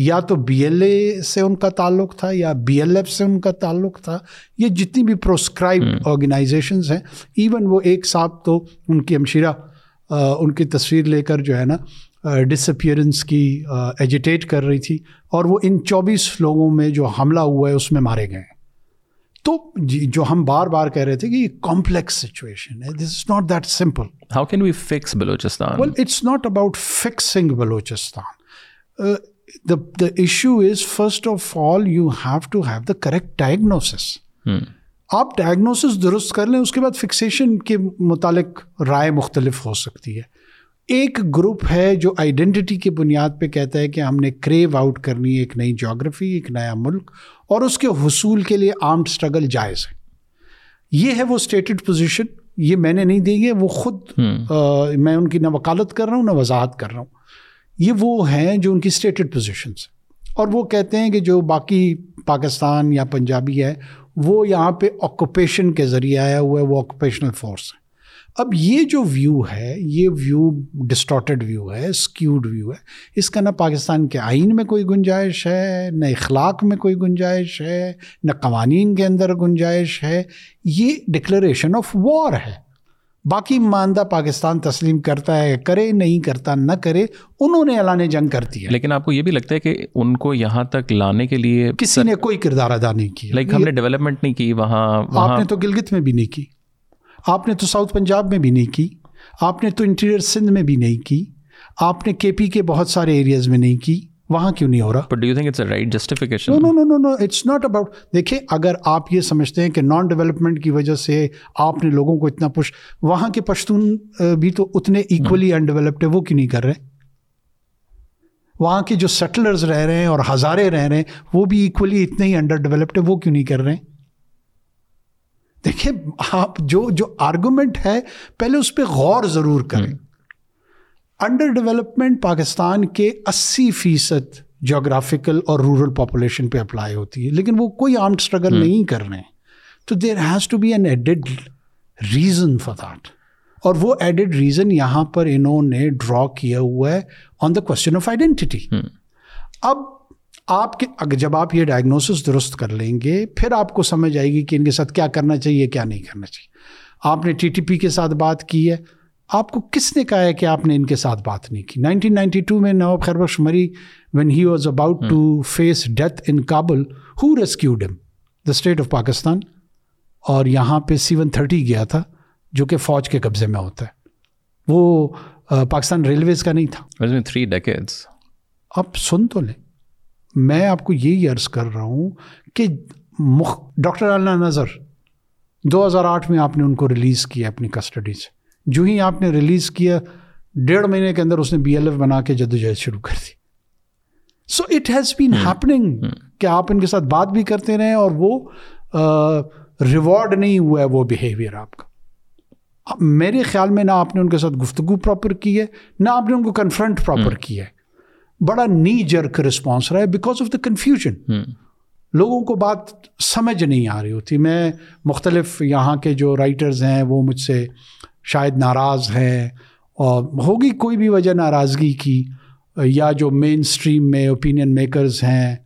یا تو بی ایل اے سے ان کا تعلق تھا یا بی ایل ایف سے ان کا تعلق تھا یہ جتنی بھی پروسکرائب آرگنائزیشنز ہیں ایون وہ ایک صاحب تو ان کی ہمشیرہ ان کی تصویر لے کر جو ہے نا ڈس اپیئرنس کی ایجیٹیٹ کر رہی تھی اور وہ ان چوبیس لوگوں میں جو حملہ ہوا ہے اس میں مارے گئے۔ ہیں تو جی، جو ہم بار بار کہہ رہے تھے کہ یہ کمپلیکس سچویشن ہے this is not that simple how can we fix Balochistan? Well it's not about fixing Balochistan. The the issue is first of all you have to have the correct diagnosis آپ diagnosis درست کر لیں اس کے بعد fixation کے متعلق رائے مختلف ہو سکتی ہے۔ ایک گروپ ہے جو آئیڈینٹی کی بنیاد پہ کہتا ہے کہ ہم نے کریو آؤٹ کرنی ہے ایک نئی جاگرفی ایک نیا ملک اور اس کے حصول کے لیے آرمڈ اسٹرگل جائز ہے۔ یہ ہے وہ اسٹیٹڈ پوزیشن یہ میں نے نہیں دی ہے وہ خود میں ان کی نہ وکالت کر رہا ہوں نہ وضاحت کر رہا ہوں۔ یہ وہ ہیں جو ان کی اسٹیٹڈ پوزیشنس اور وہ کہتے ہیں کہ جو باقی پاکستان یا پنجابی ہے، وہ یہاں پہ آکوپیشن کے ذریعے آیا ہوا ہے، وہ آکوپیشنل فورس ہے اب یہ جو ویو ہے، یہ ویو ڈسٹارٹیڈ ویو ہے اسکیوڈ ویو ہے، اس کا نہ پاکستان کے آئین میں کوئی گنجائش ہے، نہ اخلاق میں کوئی گنجائش ہے، نہ قوانین کے اندر گنجائش ہے، یہ ڈکلریشن آف وار ہے۔ باقی ماندہ پاکستان تسلیم کرتا ہے کرے نہیں کرتا نہ کرے انہوں نے اعلان جنگ کرتی ہے۔ لیکن آپ کو یہ بھی لگتا ہے کہ ان کو یہاں تک لانے کے لیے کسی نے کوئی کردار ادا نہیں کیا۔ لائک ہم نے ڈیولپمنٹ نہیں کی وہاں آپ نے تو گلگت میں بھی نہیں کی۔ آپ نے تو ساؤتھ پنجاب میں بھی نہیں کی۔ آپ نے تو انٹیریئر سندھ میں بھی نہیں کی۔ آپ نے کے پی کے بہت سارے ایریاز میں نہیں کی۔ وہاں کیوں نہیں ہو رہا؟ اٹس ناٹ اباؤٹ دیکھیں اگر آپ یہ سمجھتے ہیں کہ نان ڈیولپمنٹ کی وجہ سے آپ نے لوگوں کو اتنا پش وہاں کے پشتون بھی تو اتنے ایکولی انڈیولپڈ ہے وہ کیوں نہیں کر رہے؟ وہاں کے جو سیٹلرز رہ رہے ہیں اور ہزارے رہ رہے ہیں وہ بھی ایکولی اتنے ہی انڈر ڈیولپڈ ہے وہ کیوں نہیں کر رہے؟ ہیں دیکھیں آپ جو جو آرگومنٹ ہے پہلے اس پہ غور ضرور کریں۔ انڈر ڈیولپمنٹ پاکستان کے اسی فیصد جغرافیکل اور رورل پاپولیشن پہ اپلائی ہوتی ہے۔ لیکن وہ کوئی آرم اسٹرگل نہیں کر رہے۔ ہیں تو there has to be an added reason for that اور وہ ایڈیڈ ریزن یہاں پر انہوں نے ڈرا کیا ہوا ہے on the question of identity اب آپ کے جب آپ یہ ڈائگنوسس درست کر لیں گے پھر آپ کو سمجھ آئے گی کہ ان کے ساتھ کیا کرنا چاہیے کیا نہیں کرنا چاہیے۔ آپ نے ٹی ٹی پی کے ساتھ بات کی ہے۔ آپ کو کس نے کہا ہے کہ آپ نے ان کے ساتھ بات نہیں کی؟ نائنٹین نائنٹی ٹو میں Nawab Khair Bakhsh Marri when he was about to face death in Kabul who rescued him the state of Pakistan اور یہاں پہ سی ون تھرٹی گیا تھا جو کہ فوج کے قبضے میں ہوتا ہے۔ وہ پاکستان ریلویز کا نہیں تھا۔ تھری ڈیکیڈس آپ سن تو لیں۔ میں آپ کو یہی عرض کر رہا ہوں کہ مخ ڈاکٹر اللہ نظر دو ہزار آٹھ میں آپ نے ان کو ریلیز کیا اپنی کسٹڈی سے۔ جو ہی آپ نے ریلیز کیا ڈیڑھ مہینے کے اندر اس نے بی ایل ایف بنا کے جد و جہد شروع کر دی۔ So it has been happening کہ آپ ان کے ساتھ بات بھی کرتے رہیں اور وہ ریوارڈ نہیں ہوا ہے وہ بیہیویئر آپ کا۔ میرے خیال میں نہ آپ نے ان کے ساتھ گفتگو پراپر کی ہے نہ آپ نے ان کو کنفرنٹ پراپر کیا ہے۔ بڑا نی جرک رسپانس رہا ہے بیکاز آف دا کنفیوژن لوگوں کو بات سمجھ نہیں آ رہی ہوتی۔ میں مختلف یہاں کے جو رائٹرز ہیں وہ مجھ سے شاید ناراض ہیں اور ہوگی کوئی بھی وجہ ناراضگی کی یا جو مین اسٹریم میں اوپینین میکرز ہیں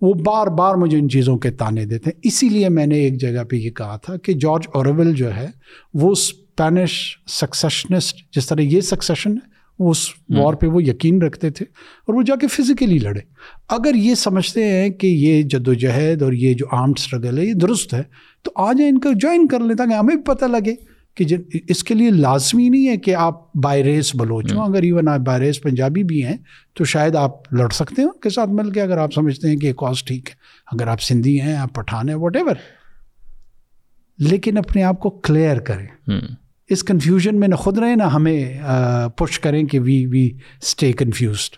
وہ بار بار مجھے ان چیزوں کے تانے دیتے ہیں۔ اسی لیے میں نے ایک جگہ پہ یہ کہا تھا کہ جارج اورویل جو ہے وہ اسپینش سکسیشنسٹ جس طرح یہ سکسیشن ہے اس وار پہ وہ یقین رکھتے تھے اور وہ جا کے فزیکلی لڑے۔ اگر یہ سمجھتے ہیں کہ یہ جد و جہد اور یہ جو آرم اسٹرگل ہے یہ درست ہے تو آ جائیں ان کو جوائن کر لیں تاکہ ہمیں بھی پتہ لگے۔ کہ اس کے لیے لازمی نہیں ہے کہ آپ بائی ریس بلوچ ہوں۔ اگر ایون آپ بائی ریس پنجابی بھی ہیں تو شاید آپ لڑ سکتے ہیں ان کے ساتھ مل کے اگر آپ سمجھتے ہیں کہ یہ کاز ٹھیک ہے۔ اگر آپ سندھی ہیں آپ پٹھان ہیں واٹ ایور لیکن اپنے آپ کو کلیئر کریں۔ اس کنفیوژن میں نہ خود رہیں نہ ہمیں پش کریں کہ وی وی اسٹے کنفیوزڈ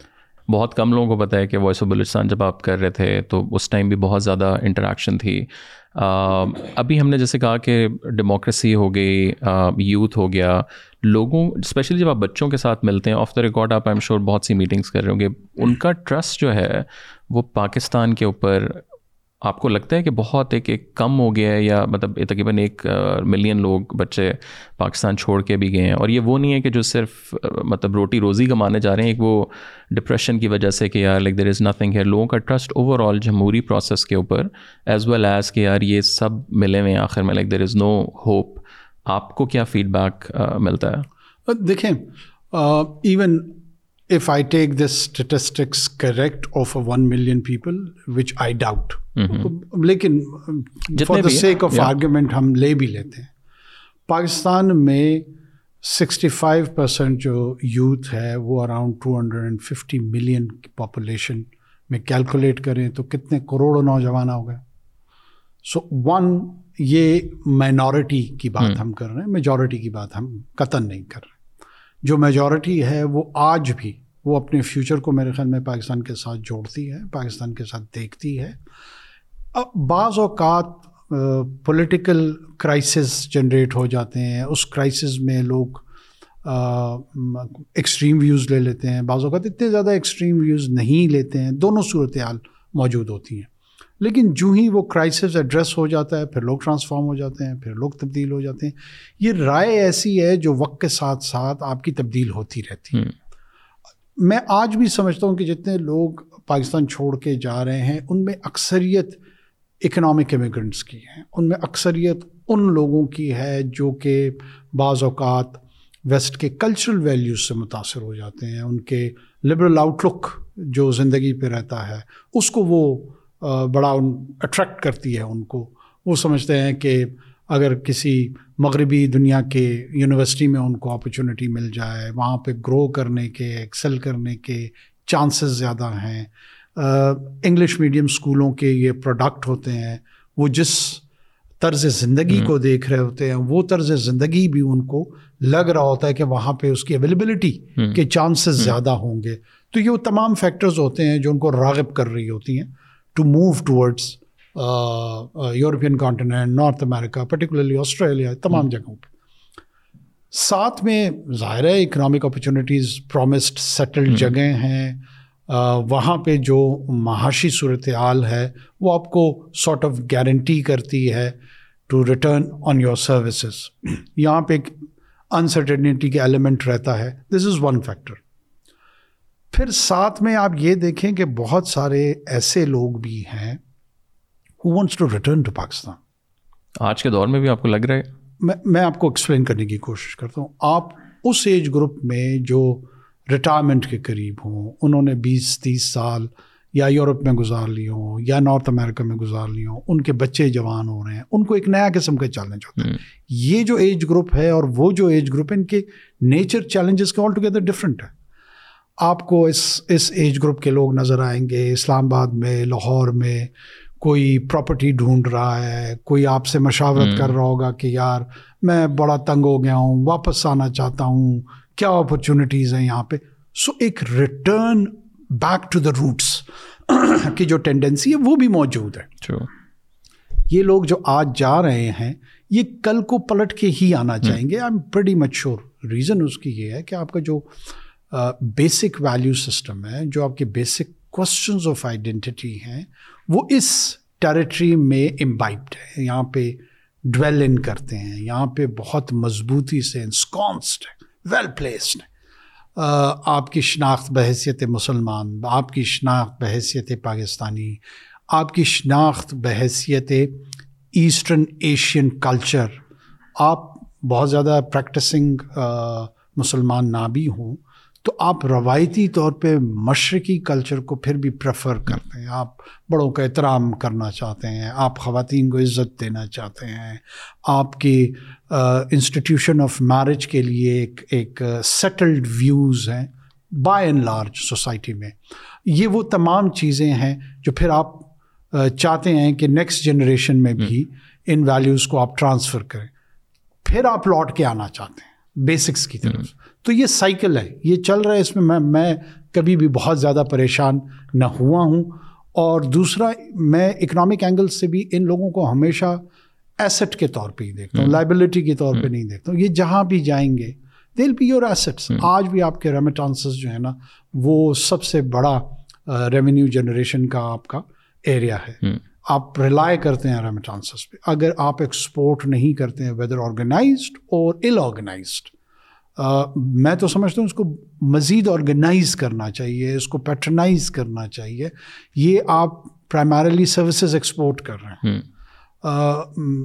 بہت کم لوگوں کو پتہ ہے کہ وائس آف بلوچستان جب آپ کر رہے تھے تو اس ٹائم بھی بہت زیادہ انٹریکشن تھی۔ ابھی ہم نے جیسے کہا کہ ڈیموکریسی ہو گئی یوتھ ہو گیا۔ لوگوں اسپیشلی جب آپ بچوں کے ساتھ ملتے ہیں آف دا ریکارڈ آپ ایم شور بہت سی میٹنگس کر رہے ہوں گے۔ ان کا ٹرسٹ جو ہے وہ پاکستان کے اوپر آپ کو لگتا ہے کہ بہت ایک ایک کم ہو گیا ہے یا مطلب تقریباً ایک ملین لوگ بچے پاکستان چھوڑ کے بھی گئے ہیں؟ اور یہ وہ نہیں ہے کہ جو صرف مطلب روٹی روزی کمانے جا رہے ہیں، ایک وہ ڈپریشن کی وجہ سے کہ یار لائک دیر از نتھنگ ہے لوگوں کا ٹرسٹ اوور آل جمہوری پروسیس کے اوپر ایز ویل ایز کہ یار یہ سب ملے ہوئے ہیں آخر میں like there is no hope آپ کو کیا فیڈ بیک ملتا ہے؟ دیکھیں even if I take this statistics correct of a 1 million people, which I doubt. لیکن for the sake of argument ہم لے بھی لیتے ہیں پاکستان میں سکسٹی فائیو پرسینٹ جو یوتھ ہے وہ around two hundred and fifty million کی پاپولیشن میں کیلکولیٹ کریں تو کتنے کروڑ نوجوان ہو گئے سو ون یہ مائنورٹی کی بات ہم کر رہے ہیں میجورٹی کی بات ہم قطن نہیں کر رہے جو میجورٹی ہے وہ آج بھی وہ اپنے فیوچر کو میرے خیال میں پاکستان کے ساتھ جوڑتی ہے، پاکستان کے ساتھ دیکھتی ہے۔ اب بعض اوقات پولیٹیکل کرائسس جنریٹ ہو جاتے ہیں۔ اس کرائسس میں لوگ ایکسٹریم ویوز لے لیتے ہیں۔ بعض اوقات اتنے زیادہ ایکسٹریم ویوز نہیں لیتے ہیں۔ دونوں صورتحال موجود ہوتی ہیں۔ لیکن جو ہی وہ کرائسس ایڈریس ہو جاتا ہے، پھر لوگ ٹرانسفارم ہو جاتے ہیں، پھر لوگ تبدیل ہو جاتے ہیں۔ یہ رائے ایسی ہے جو وقت کے ساتھ ساتھ آپ کی تبدیل ہوتی رہتی ہے۔ میں آج بھی سمجھتا ہوں کہ جتنے لوگ پاکستان چھوڑ کے جا رہے ہیں، ان میں اکثریت اکنامک امیگرنٹس کی ہیں۔ ان میں اکثریت ان لوگوں کی ہے جو کہ بعض اوقات ویسٹ کے کلچرل ویلیوز سے متاثر ہو جاتے ہیں۔ ان کے لبرل آؤٹ لک جو زندگی پہ رہتا ہے، اس کو وہ بڑا اٹریکٹ کرتی ہے ان کو۔ وہ سمجھتے ہیں کہ اگر کسی مغربی دنیا کے یونیورسٹی میں ان کو اپرچونیٹی مل جائے وہاں پہ گرو کرنے کے ایکسل کرنے کے چانسز زیادہ ہیں۔ انگلش میڈیم اسکولوں کے یہ پروڈکٹ ہوتے ہیں۔ وہ جس طرز زندگی کو دیکھ رہے ہوتے ہیں وہ طرز زندگی بھی ان کو لگ رہا ہوتا ہے کہ وہاں پہ اس کی اویلیبلٹی کے چانسز زیادہ ہوں گے۔ تو یہ وہ تمام فیکٹرز ہوتے ہیں جو ان کو راغب کر رہی ہوتی ہیں۔ To move towards European continent North America particularly Australia تمام جگہوں پہ ساتھ میں ظاہر ہے اکنامک اپرچونیٹیز پرومسڈ سیٹلڈ جگہیں ہیں وہاں پہ جو معاشی صورت حال ہے وہ آپ کو سارٹ آف گارنٹی کرتی ہے to return on your services یہاں پہ ایک انسرٹنٹی کے ایلیمنٹ رہتا ہے دس از ون فیکٹر پھر ساتھ میں آپ یہ دیکھیں کہ بہت سارے ایسے لوگ بھی ہیں who wants to return to Pakistan آج کے دور میں بھی آپ کو لگ رہا ہے؟ میں میں آپ کو ایکسپلین کرنے کی کوشش کرتا ہوں۔ آپ اس ایج گروپ میں جو ریٹائرمنٹ کے قریب ہوں انہوں نے بیس تیس سال یا یورپ میں گزار لی ہوں یا نارتھ امریکہ میں گزار لی ہوں ان کے بچے جوان ہو رہے ہیں ان کو ایک نیا قسم کا چیلنج ہوتا ہے یہ جو ایج گروپ ہے اور وہ جو ایج گروپ ہے ان کے نیچر چیلنجز کے آل ٹوگیدر ڈفرینٹ ہے آپ کو اس اس ایج گروپ کے لوگ نظر آئیں گے اسلام آباد میں لاہور میں کوئی پراپرٹی ڈھونڈ رہا ہے کوئی آپ سے مشاورت کر رہا ہوگا کہ یار میں بڑا تنگ ہو گیا ہوں واپس آنا چاہتا ہوں کیا اپرچونیٹیز ہیں یہاں پہ؟ سو ایک return back to the roots کی جو ٹینڈنسی ہے وہ بھی موجود ہے۔ یہ لوگ جو آج جا رہے ہیں یہ کل کو پلٹ کے ہی آنا چاہیں گے۔ I am very mature reason اس کی یہ ہے کہ آپ کا جو بیسک ویلیو سسٹم ہے جو آپ کے بیسک کوشچنز آف آئیڈینٹی ہیں وہ اس ٹیریٹری میں امبائبڈ ہے۔ یہاں پہ ڈویل ان کرتے ہیں۔ یہاں پہ بہت مضبوطی سے انسکانسڈ ہے۔ ویل پلیسڈ ہے۔ آپ کی شناخت بحیثیت مسلمان، آپ کی شناخت بحیثیت پاکستانی، آپ کی شناخت بحیثیت ایسٹرن ایشین کلچر آپ بہت زیادہ پریکٹسنگ مسلمان نہ بھی ہوں۔ تو آپ روایتی طور پہ مشرقی کلچر کو پھر بھی پریفر کرتے ہیں۔ آپ بڑوں کا احترام کرنا چاہتے ہیں آپ خواتین کو عزت دینا چاہتے ہیں۔ آپ کی انسٹیٹیوشن آف میرج کے لیے ایک ایک سیٹلڈ ویوز ہیں۔ بائی اینڈ لارج سوسائٹی میں یہ وہ تمام چیزیں ہیں جو پھر آپ چاہتے ہیں کہ نیکسٹ جنریشن میں بھی ان ویلیوز کو آپ ٹرانسفر کریں۔ پھر آپ لوٹ کے آنا چاہتے ہیں بیسکس کی طرف۔ تو یہ سائیکل ہے یہ چل رہا ہے اس میں میں میں کبھی بھی بہت زیادہ پریشان نہ ہوا ہوں۔ اور دوسرا میں اکنامک اینگل سے بھی ان لوگوں کو ہمیشہ ایسٹ کے طور پہ ہی دیکھتا ہوں لائبلٹی کے طور پہ نہیں دیکھتا ہوں۔ یہ جہاں بھی جائیں گے دل بی یور ایسٹس آج بھی آپ کے ریمیٹانسز جو ہے نا وہ سب سے بڑا ریونیو جنریشن کا آپ کا ایریا ہے۔ آپ ریلائی کرتے ہیں ریمیٹانسز پہ۔ اگر آپ ایکسپورٹ نہیں کرتے ہیں ویدر آرگنائزڈ اور ال آرگنائزڈ میں تو سمجھتا ہوں اس کو مزید آرگنائز کرنا چاہیے اس کو پیٹرنائز کرنا چاہیے۔ یہ آپ پرائمرلی سروسز ایکسپورٹ کر رہے ہیں۔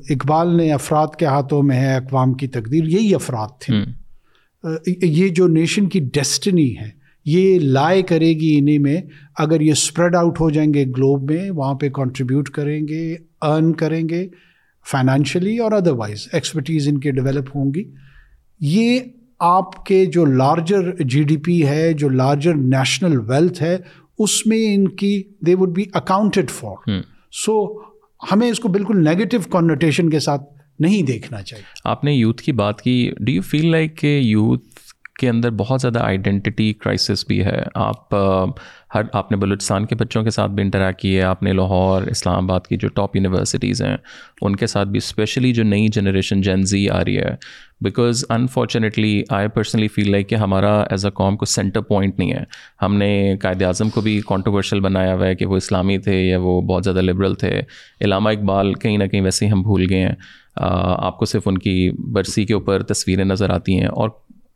اقبال نے افراد کے ہاتھوں میں ہے اقوام کی تقدیر یہی افراد تھے۔ یہ جو نیشن کی ڈیسٹنی ہے یہ لائے کرے گی انہیں میں۔ اگر یہ اسپریڈ آؤٹ ہو جائیں گے گلوب میں وہاں پہ کنٹریبیوٹ کریں گے ارن کریں گے فائنینشلی اور ادروائز ایکسپرٹیز ان کے ڈیولپ ہوں گی۔ یہ آپ کے جو لارجر جی ڈی پی ہے جو لارجر نیشنل ویلتھ ہے اس میں ان کی they would be accounted for so ہمیں اس کو بالکل نیگیٹو کانوٹیشن کے ساتھ نہیں دیکھنا چاہیے۔ آپ نے یوتھ کی بات کی. ڈو یو فیل لائک کہ یوتھ کے اندر بہت زیادہ آئیڈینٹی کرائسس بھی ہے۔ آپ ہر، آپ نے بلوچستان کے بچوں کے ساتھ بھی انٹریکٹ کی ہے۔ آپ نے لاہور، اسلام آباد کی جو ٹاپ یونیورسٹیز ہیں، ان کے ساتھ بھی اسپیشلی جو نئی جنریشن جینزی آ رہی ہے۔ Because unfortunately I personally feel like کہ ہمارا ایز اے قوم کو سینٹر پوائنٹ نہیں ہے۔ ہم نے قائد اعظم کو بھی کانٹروورشل بنایا ہوا ہے کہ وہ اسلامی تھے یا وہ بہت زیادہ لبرل تھے۔ علامہ اقبال کہیں نہ کہیں ویسے ہی ہم بھول گئے ہیں۔ آپ کو صرف ان کی برسی کے اوپر تصویریں نظر آتی ہیں اور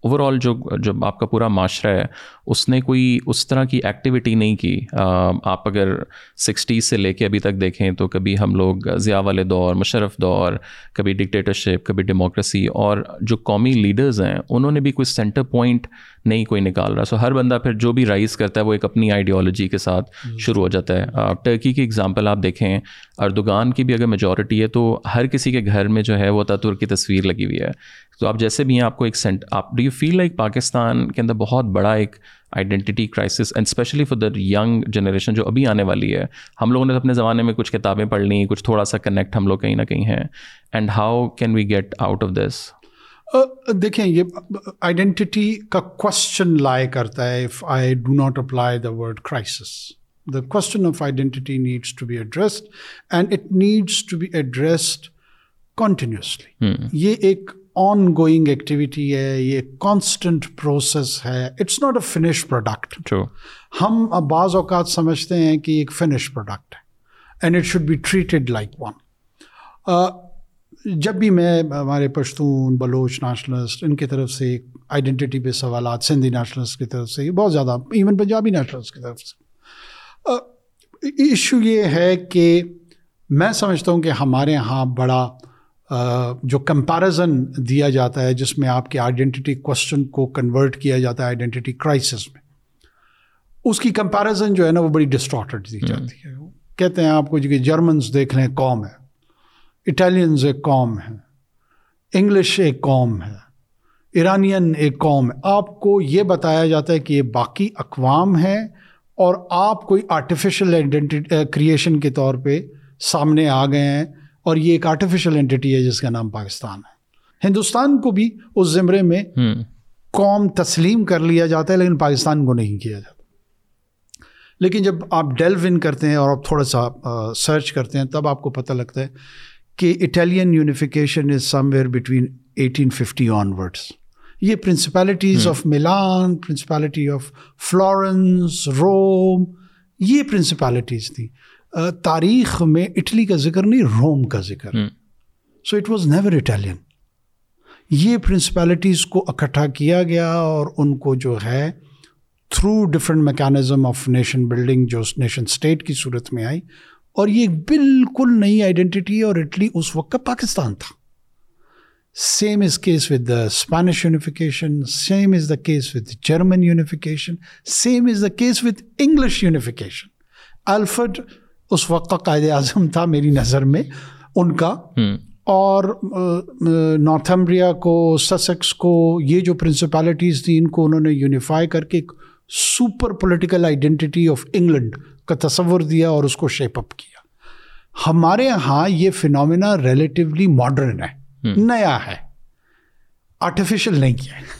اوور آل جو جو آپ کا پورا معاشرہ ہے، اس نے کوئی اس طرح کی ایکٹیویٹی نہیں کی۔ آپ اگر سکسٹیز سے لے کے ابھی تک دیکھیں تو کبھی ہم لوگ ضیاء والے دور، مشرف دور، کبھی ڈکٹیٹرشپ کبھی ڈیموکریسی اور جو قومی لیڈرز ہیں، انہوں نے بھی کوئی سینٹر پوائنٹ نہیں کوئی نکال رہا۔ سو ہر بندہ پھر جو بھی رائز کرتا ہے وہ ایک اپنی آئیڈیالوجی کے ساتھ شروع ہو جاتا ہے۔ ٹرکی کی اگزامپل آپ دیکھیں اردوگان کی بھی اگر میجورٹی ہے تو ہر کسی کے گھر میں جو ہے وہ تاتر کی تصویر لگی ہوئی ہے۔ تو آپ جیسے بھی ہیں آپ کو ایک سینٹ آپ do you feel like Pakistan کے اندر بہت بڑا ایک identity crisis and especially for the young generation جو ابھی آنے والی ہے ہم لوگوں نے اپنے زمانے میں کچھ کتابیں پڑھ لیں کچھ تھوڑا سا کنیکٹ ہم لوگ کہیں نہ کہیں ہیں۔ And how can we get out of this دیکھیں یہ آئیڈینٹی کا کوشچن لائے کرتا ہے if I do not apply the word crisis the question of identity needs to be addressed and it needs to be addressed continuously یہ ایک ongoing activity ہے یہ کانسٹنٹ پروسیس ہے۔ It's not a finish product ہم بعض اوقات سمجھتے ہیں کہ ایک فنش پروڈکٹ ہے۔ And it should be treated like one جب بھی میں ہمارے پشتون بلوچ نیشنلسٹ ان کی طرف سے آئیڈینٹی پہ سوالات سندھی نیشنلسٹ کی طرف سے بہت زیادہ ایون پنجابی نیشنلسٹ کی طرف سے۔ ایشو یہ ہے کہ میں سمجھتا ہوں کہ ہمارے یہاں بڑا جو کمپیریزن دیا جاتا ہے جس میں آپ کے آئیڈینٹی کوشچن کو کنورٹ کیا جاتا ہے آئیڈینٹی کرائسس میں۔ اس کی کمپیریزن جو ہے نا وہ بڑی ڈسٹارٹڈ دی جاتی ہے۔ کہتے ہیں آپ کو کہ جرمنس دیکھ لیں قوم ہے۔ اٹالینز ایک قوم ہے انگلش ایک قوم ہے ایرانین ایک قوم ہے۔ آپ کو یہ بتایا جاتا ہے کہ یہ باقی اقوام ہے اور آپ کوئی آرٹیفیشل آئیڈینٹی کریشن کے طور پہ سامنے آ گئے ہیں اور یہ ایک آرٹیفیشل اینٹی ہے جس کا نام پاکستان ہے۔ ہندوستان کو بھی اس زمرے میں قوم تسلیم کر لیا جاتا ہے لیکن پاکستان کو نہیں کیا جاتا۔ لیکن جب آپ ڈیلو ان کرتے ہیں اور آپ تھوڑا سا سرچ کرتے ہیں تب آپ کو پتہ لگتا ہے کہ Italian unification is somewhere between eighteen fifty onwards یہ principalities of Milan principality of Florence Rome یہ پرنسپلٹیز تھیں۔ تاریخ میں اٹلی کا ذکر نہیں روم کا ذکر۔ So it was never Italian یہ پرنسپلٹیز کو اکٹھا کیا گیا اور ان کو جو ہے through different mechanism of nation building جو نیشن اسٹیٹ کی صورت میں آئی اور یہ بالکل نئی آئیڈینٹی ہے اور اٹلی اس وقت کا پاکستان تھا۔ Same is case with the Spanish unification same is the case with German unification same is the case with English unification Alfred اس وقت کا قائد اعظم تھا میری نظر میں ان کا۔ اور نارتھ امبریا کو سسیکس کو یہ جو پرنسپلٹیز تھیں ان کو انہوں نے یونیفائی کر کے ایک super political identity of England کا تصور دیا اور اس کو شیپ اپ کیا۔ ہمارے یہاں یہ فنومینا ریلیٹیولی ماڈرن ہے نیا ہے۔ آرٹیفیشل نہیں کیا ہے۔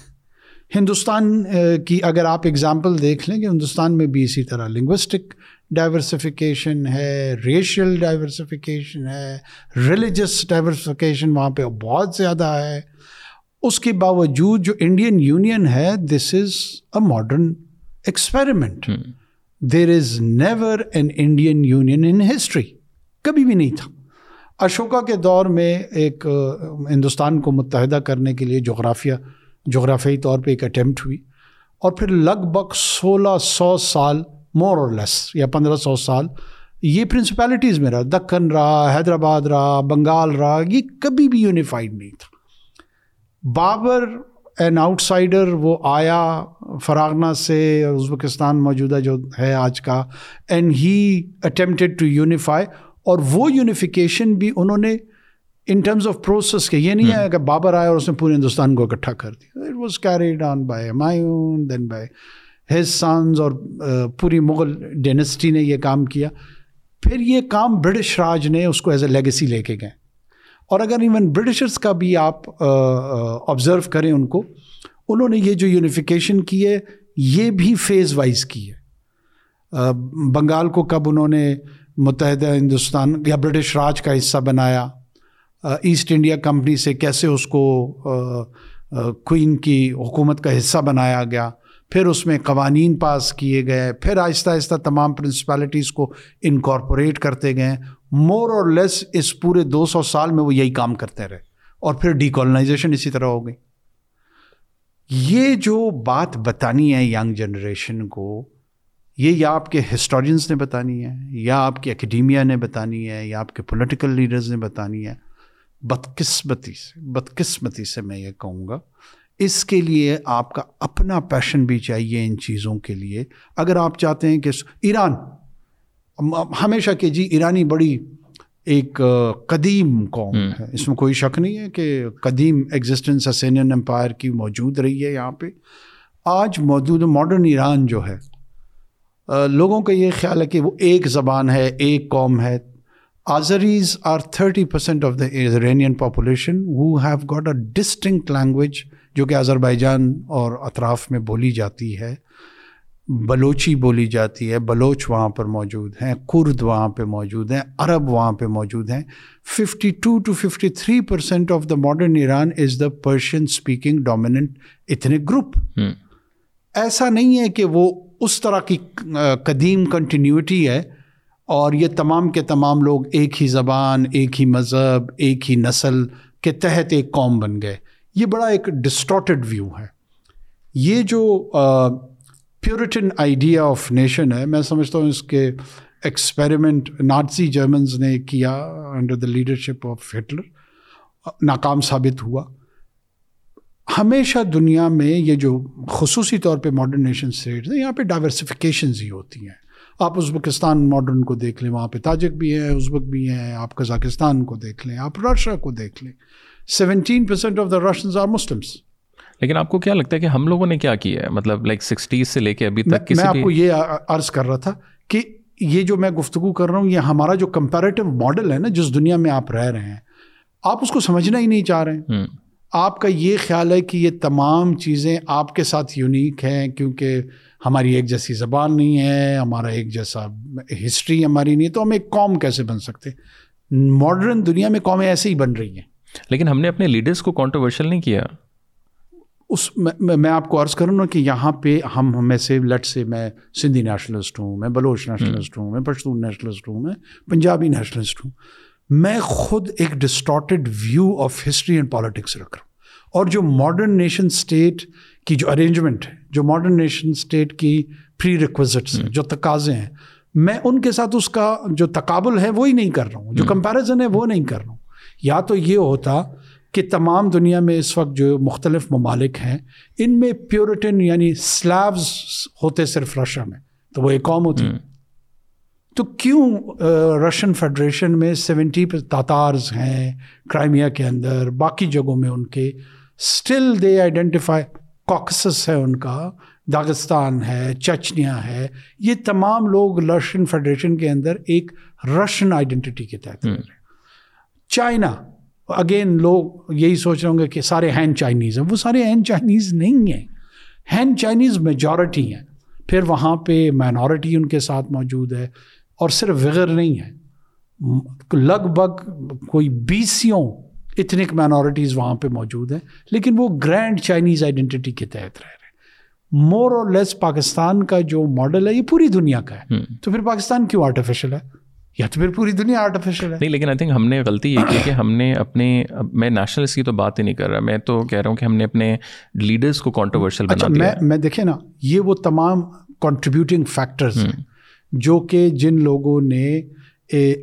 ہندوستان کی اگر آپ اگزامپل دیکھ لیں کہ ہندوستان میں بھی اسی طرح لنگوسٹک ڈائورسفیکیشن ہے ریشیل ڈائورسفیکیشن ہے ریلیجس ڈائورسفیکیشن وہاں پہ بہت زیادہ ہے۔ اس کے باوجود جو انڈین یونین ہے this is a modern experiment there is never an Indian union in history کبھی بھی نہیں تھا۔ اشوکا کے دور میں ایک ہندوستان کو متحدہ کرنے کے لیے جغرافیہ، جغرافیائی طور پہ ایک اٹیمپٹ ہوئی۔ اور پھر لگ بھگ سولہ سو سال مور اور لیس یا پندرہ سو سال، یہ پرنسپلٹیز میں رہا۔ دکن رہا، حیدرآباد رہا، بنگال رہا، یہ کبھی بھی یونیفائڈ نہیں تھا۔ بابر این آؤٹ سائڈر وہ آیا فراغنا سے ازبکستان موجودہ جو ہے آج کا and he attempted to unify اور وہ یونیفیکیشن بھی انہوں نے ان ٹرمز آف پروسیس کے یہ نہیں ہے کہ بابر آیا اور اس نے پورے ہندوستان کو اکٹھا کر دیا۔ It was carried on by Humayun then by his sons اور پوری مغل ڈینسٹی نے یہ کام کیا۔ پھر یہ کام برٹش راج نے اس کو ایز اے لیگسی لے کے گئے۔ اور اگر ایون برٹشرس کا بھی آپ آبزرو کریں ان کو، انہوں نے یہ جو یونیفیکیشن کی ہے، یہ بھی فیز وائز کی ہے۔ بنگال کو کب انہوں نے متحدہ ہندوستان یا برٹش راج کا حصہ بنایا ایسٹ انڈیا کمپنی سے کیسے اس کو کوئن کی حکومت کا حصہ بنایا گیا۔ پھر اس میں قوانین پاس کیے گئے۔ پھر آہستہ آہستہ تمام پرنسپلٹیز کو انکارپوریٹ کرتے گئے۔ مور اور لیس اس پورے دو سو سال میں وہ یہی کام کرتے رہے اور پھر ڈیکالنائزیشن اسی طرح ہو گئی۔ یہ جو بات بتانی ہے ینگ جنریشن کو، یہ یا آپ کے ہسٹورینس نے بتانی ہے، یا آپ کی اکیڈیمیا نے بتانی ہے، یا آپ کے پولیٹیکل لیڈرز نے بتانی ہے۔ بدقسمتی سے بدقسمتی سے میں یہ کہوں گا۔ اس کے لیے آپ کا اپنا پیشن بھی چاہیے ان چیزوں کے لیے۔ اگر آپ چاہتے ہیں کہ ایران ہمیشہ کہ جی ایرانی بڑی ایک قدیم قوم ہے۔ اس میں کوئی شک نہیں ہے کہ قدیم ایگزسٹنس اسینین امپائر کی موجود رہی ہے یہاں پہ۔ آج موجود ماڈرن ایران جو ہے لوگوں کا یہ خیال ہے کہ وہ ایک زبان ہے ایک قوم ہے۔ Azeris are thirty percent of the Iranian population who have got a distinct language جو کہ آذر بائی جان اور اطراف میں بولی جاتی ہے۔ بلوچی بولی جاتی ہے بلوچ وہاں پر موجود ہیں کرد وہاں پہ موجود ہیں عرب وہاں پہ موجود ہیں۔ Fifty two to fifty three percent of the modern Iran is the Persian speaking dominant ethnic group ایسا نہیں ہے کہ وہ اس طرح کی قدیم کنٹینیوٹی ہے اور یہ تمام کے تمام لوگ ایک ہی زبان ایک ہی مذہب ایک ہی نسل کے تحت ایک قوم بن گئے۔ یہ بڑا ایک ڈسٹارٹیڈ ویو ہے۔ یہ جو پیورٹن آئیڈیا آف نیشن ہے میں سمجھتا ہوں اس کے ایکسپیریمنٹ نارسی جرمنز نے کیا under the leadership of Hitler ناکام ثابت ہوا ہمیشہ دنیا میں یہ جو خصوصی طور پہ ماڈرن نیشن اسٹیٹس ہیں یہاں پہ ڈائیورسفیکیشنز ہی ہوتی ہیں آپ ازبکستان ماڈرن کو دیکھ لیں وہاں پہ تاجک بھی ہیں ازبک بھی ہیں آپ کزاکستان کو دیکھ لیں آپ رشیا کو دیکھ لیں seventeen percent of the Russians are Muslims لیکن آپ کو کیا لگتا ہے کہ ہم لوگوں نے کیا کیا ہے؟ مطلب لائک سکسٹیز سے لے کے ابھی تک میں آپ کو یہ عرض کر رہا تھا کہ یہ جو میں گفتگو کر رہا ہوں یہ ہمارا جو کمپیریٹیو ماڈل ہے نا جس دنیا میں آپ رہ رہے ہیں آپ اس کو سمجھنا ہی نہیں چاہ رہے ہیں۔ آپ کا یہ خیال ہے کہ یہ تمام چیزیں آپ کے ساتھ یونیک ہیں کیونکہ ہماری ایک جیسی زبان نہیں ہے ہمارا ایک جیسا ہسٹری ہماری نہیں ہے تو ہم ایک قوم کیسے بن سکتے ماڈرن دنیا میں قومیں ایسے ہی بن رہی ہیں۔ لیکن ہم نے اپنے لیڈرس کو کانٹروورشل نہیں کیا۔ اس میں آپ کو عرض کروں نا کہ یہاں پہ ہم میں سے لٹ سے میں سندھی نیشنلسٹ ہوں میں بلوچ نیشنلسٹ ہوں میں پشتون نیشنلسٹ ہوں میں پنجابی نیشنلسٹ ہوں۔ میں خود ایک distorted view of history and politics رکھ رہا ہوں۔ اور جو ماڈرن نیشن اسٹیٹ کی جو ارینجمنٹ ہے جو ماڈرن نیشن اسٹیٹ کی پری ریکوزٹس ہیں جو تقاضے ہیں میں ان کے ساتھ اس کا جو تقابل ہے وہی نہیں کر رہا ہوں۔ جو کمپیریزن ہے وہ نہیں کر رہا ہوں۔ یا تو یہ ہوتا کہ تمام دنیا میں اس وقت جو مختلف ممالک ہیں ان میں پیورٹن یعنی سلیبز ہوتے صرف رشیا میں تو وہ ایک قوم ہوتی۔ تو کیوں رشین فیڈریشن میں سیونٹی تاتارز ہیں کرائمیا کے اندر باقی جگہوں میں ان کے۔ اسٹل دے آئیڈینٹیفائی کاکسس ہے ان کا داغستان ہے چچنیا ہے۔ یہ تمام لوگ رشین فیڈریشن کے اندر ایک رشین آئیڈینٹی کے تحت۔ چائنا اگین لوگ یہی سوچ رہے ہوں گے کہ سارے ہینڈ چائنیز ہیں۔ وہ سارے ہینڈ چائنیز نہیں ہیں۔ ہینڈ چائنیز میجورٹی ہیں۔ پھر وہاں پہ مائنورٹی ان کے ساتھ موجود ہے اور صرف وغیر نہیں ہے۔ لگ بھگ کوئی بیسیوں اتنک مائنورٹیز وہاں پہ موجود ہیں۔ لیکن وہ گرینڈ چائنیز آئیڈینٹی کے تحت رہ رہے ہیں۔ مور اور لیس پاکستان کا جو ماڈل ہے یہ پوری دنیا کا ہے۔ تو پھر پاکستان کیوں آرٹیفیشل ہے؟ یا تو پھر پوری دنیا آرٹیفیشل ہے؟ نہیں لیکن آئی تھنک ہم نے غلطی یہ کی کہ ہم نے اپنے میں نیشنلس کی تو بات ہی نہیں کر رہا میں تو کہہ رہا ہوں کہ ہم نے اپنے لیڈرس کو کانٹروورشل بنا دیا میں میں دیکھیں نا یہ وہ تمام کنٹریبیوٹنگ فیکٹرز ہیں جو کہ جن لوگوں نے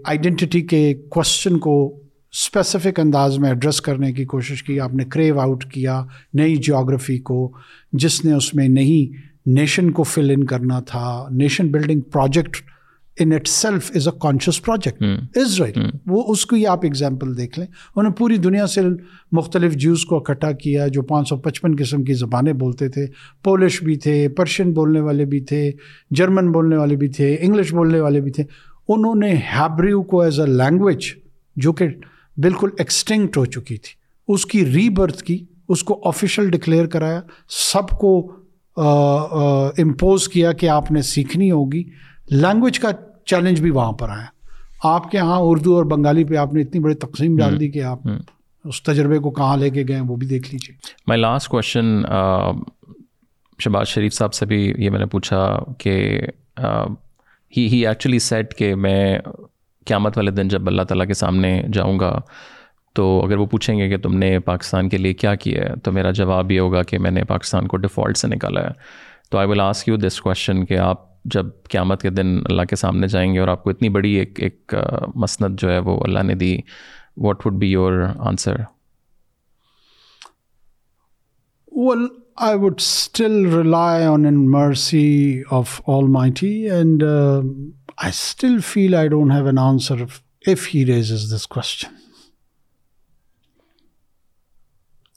آئیڈینٹی کے کوشچن کو اسپیسیفک انداز میں ایڈریس کرنے کی کوشش کی آپ نے کریو آؤٹ کیا نئی جیوگرافی کو جس نے اس میں نئی نیشن کو فل ان کرنا تھا nation building project in itself is a conscious project Israel وہ اس کو ہی آپ ایگزامپل دیکھ لیں۔ انہوں نے پوری دنیا سے مختلف جوز کو اکٹھا کیا جو پانچ سو پچپن قسم کی زبانیں بولتے تھے۔ پولش بھی تھے پرشین بولنے والے بھی تھے جرمن بولنے والے بھی تھے انگلش بولنے والے بھی تھے۔ انہوں نے ہیبریو کو ایز اے لینگویج جو کہ بالکل ایکسٹنکٹ ہو چکی تھی اس کی ری برتھ کی اس کو آفیشیل ڈکلیئر کرایا۔ سب کو امپوز کیا کہ آپ نے سیکھنی ہوگی۔ لینگویج کا چیلنج بھی وہاں پر آیا۔ آپ کے یہاں اردو اور بنگالی پہ آپ نے اتنی بڑی تقسیم ڈال دی کہ آپ اس تجربے کو کہاں لے کے گئے وہ بھی دیکھ لیجیے my last question Shahbaz Sharif sahib سے بھی یہ میں نے پوچھا کہ ہی ہی ایکچولی سیٹ کہ میں قیامت والے دن جب اللہ تعالیٰ کے سامنے جاؤں گا تو اگر وہ پوچھیں گے کہ تم نے پاکستان کے لیے کیا کیا ہے تو میرا جواب یہ ہوگا کہ میں نے پاکستان کو ڈیفالٹ سے نکالا ہے۔ تو I will ask you this question کہ آپ جب قیامت کے دن اللہ کے سامنے جائیں گے اور آپ کو اتنی بڑی ایک ایک مسند جو ہے وہ اللہ نے دی what would be your answer well I would still rely on an mercy of almighty and I still feel I don't have an answer if he raises this question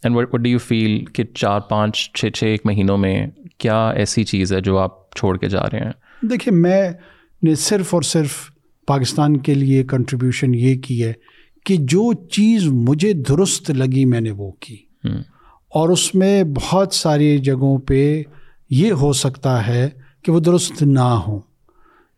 and what what do you feel کہ چار پانچ چھ چھ ایک مہینوں میں کیا ایسی چیز ہے جو آپ چھوڑ کے جا رہے ہیں؟ دیکھیے میں نے صرف اور صرف پاکستان کے لیے کنٹریبیوشن یہ کی ہے کہ جو چیز مجھے درست لگی میں نے وہ کی۔ اور اس میں بہت ساری جگہوں پہ یہ ہو سکتا ہے کہ وہ درست نہ ہوں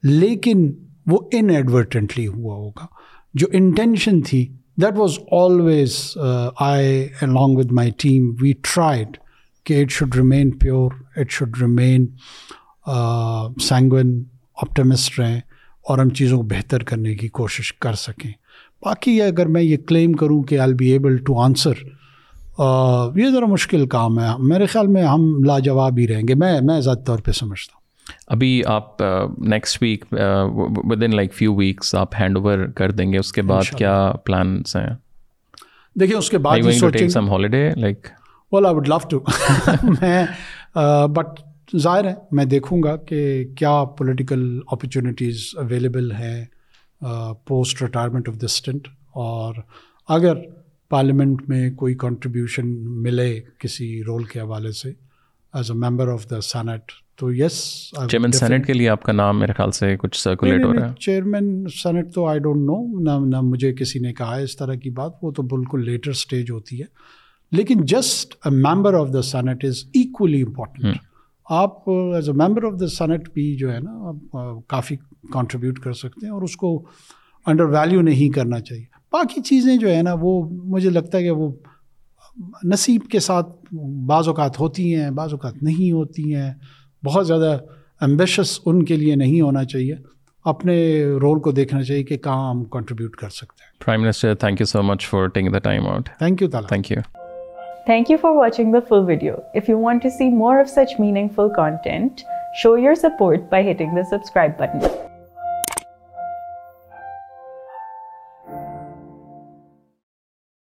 لیکن وہ ان ایڈورٹنٹلی ہوا ہوگا۔ جو انٹینشن تھی that was always I along with my team we tried کہ it should remain pure it should remain sanguine optimist رہیں اور ہم چیزوں کو بہتر کرنے کی کوشش کر سکیں۔ باقی اگر میں یہ کلیم کروں کہ I be able to answer یہ ذرا مشکل کام ہے۔ میرے خیال میں ہم لاجواب ہی رہیں گے۔ میں میں ذاتی طور پہ سمجھتا ہوں۔ ابھی آپ next week with in like few weeks آپ ہینڈ اوور کر دیں گے اس کے بعد کیا پلانس ہیں؟ دیکھیے اس کے بعد some holiday like well I would love to میں بٹ ظاہر ہے میں دیکھوں گا کہ کیا پولیٹیکل اپرچونیٹیز اویلیبل ہیں پوسٹ ریٹائرمنٹ آف دسٹنٹ اور اگر پارلیمنٹ میں کوئی کنٹریبیوشن ملے کسی رول کے حوالے سے as a member of the Senate تو یس چیئرمین سینٹ کے لیے آپ کا نام میرے خیال سے کچھ سرکولیٹ ہو رہا ہے؟ چیئرمین سینٹ تو آئی ڈونٹ نو نہ نہ مجھے کسی نے کہا ہے اس طرح کی بات وہ تو بالکل لیٹر اسٹیج ہوتی ہے۔ لیکن just a member of the senate is equally important آپ as a member of the senate بھی جو ہے نا آپ کافی کانٹریبیوٹ کر سکتے ہیں اور اس کو انڈر ویلیو نہیں کرنا چاہیے۔ باقی چیزیں جو ہے نا وہ مجھے لگتا ہے کہ وہ نصیب کے ساتھ بعض اوقات ہوتی ہیں بعض اوقات نہیں ہوتی ہیں۔ بہت زیادہ ایمبیشس ان کے لیے نہیں ہونا چاہیے۔ اپنے رول کو دیکھنا چاہیے کہ کہاں ہم کنٹریبیوٹ کر سکتے ہیں۔ Prime minister thank you so much for taking the time out thank you thank you Thank you for watching the full video. If you want to see more of such meaningful content, show your support by hitting the subscribe button.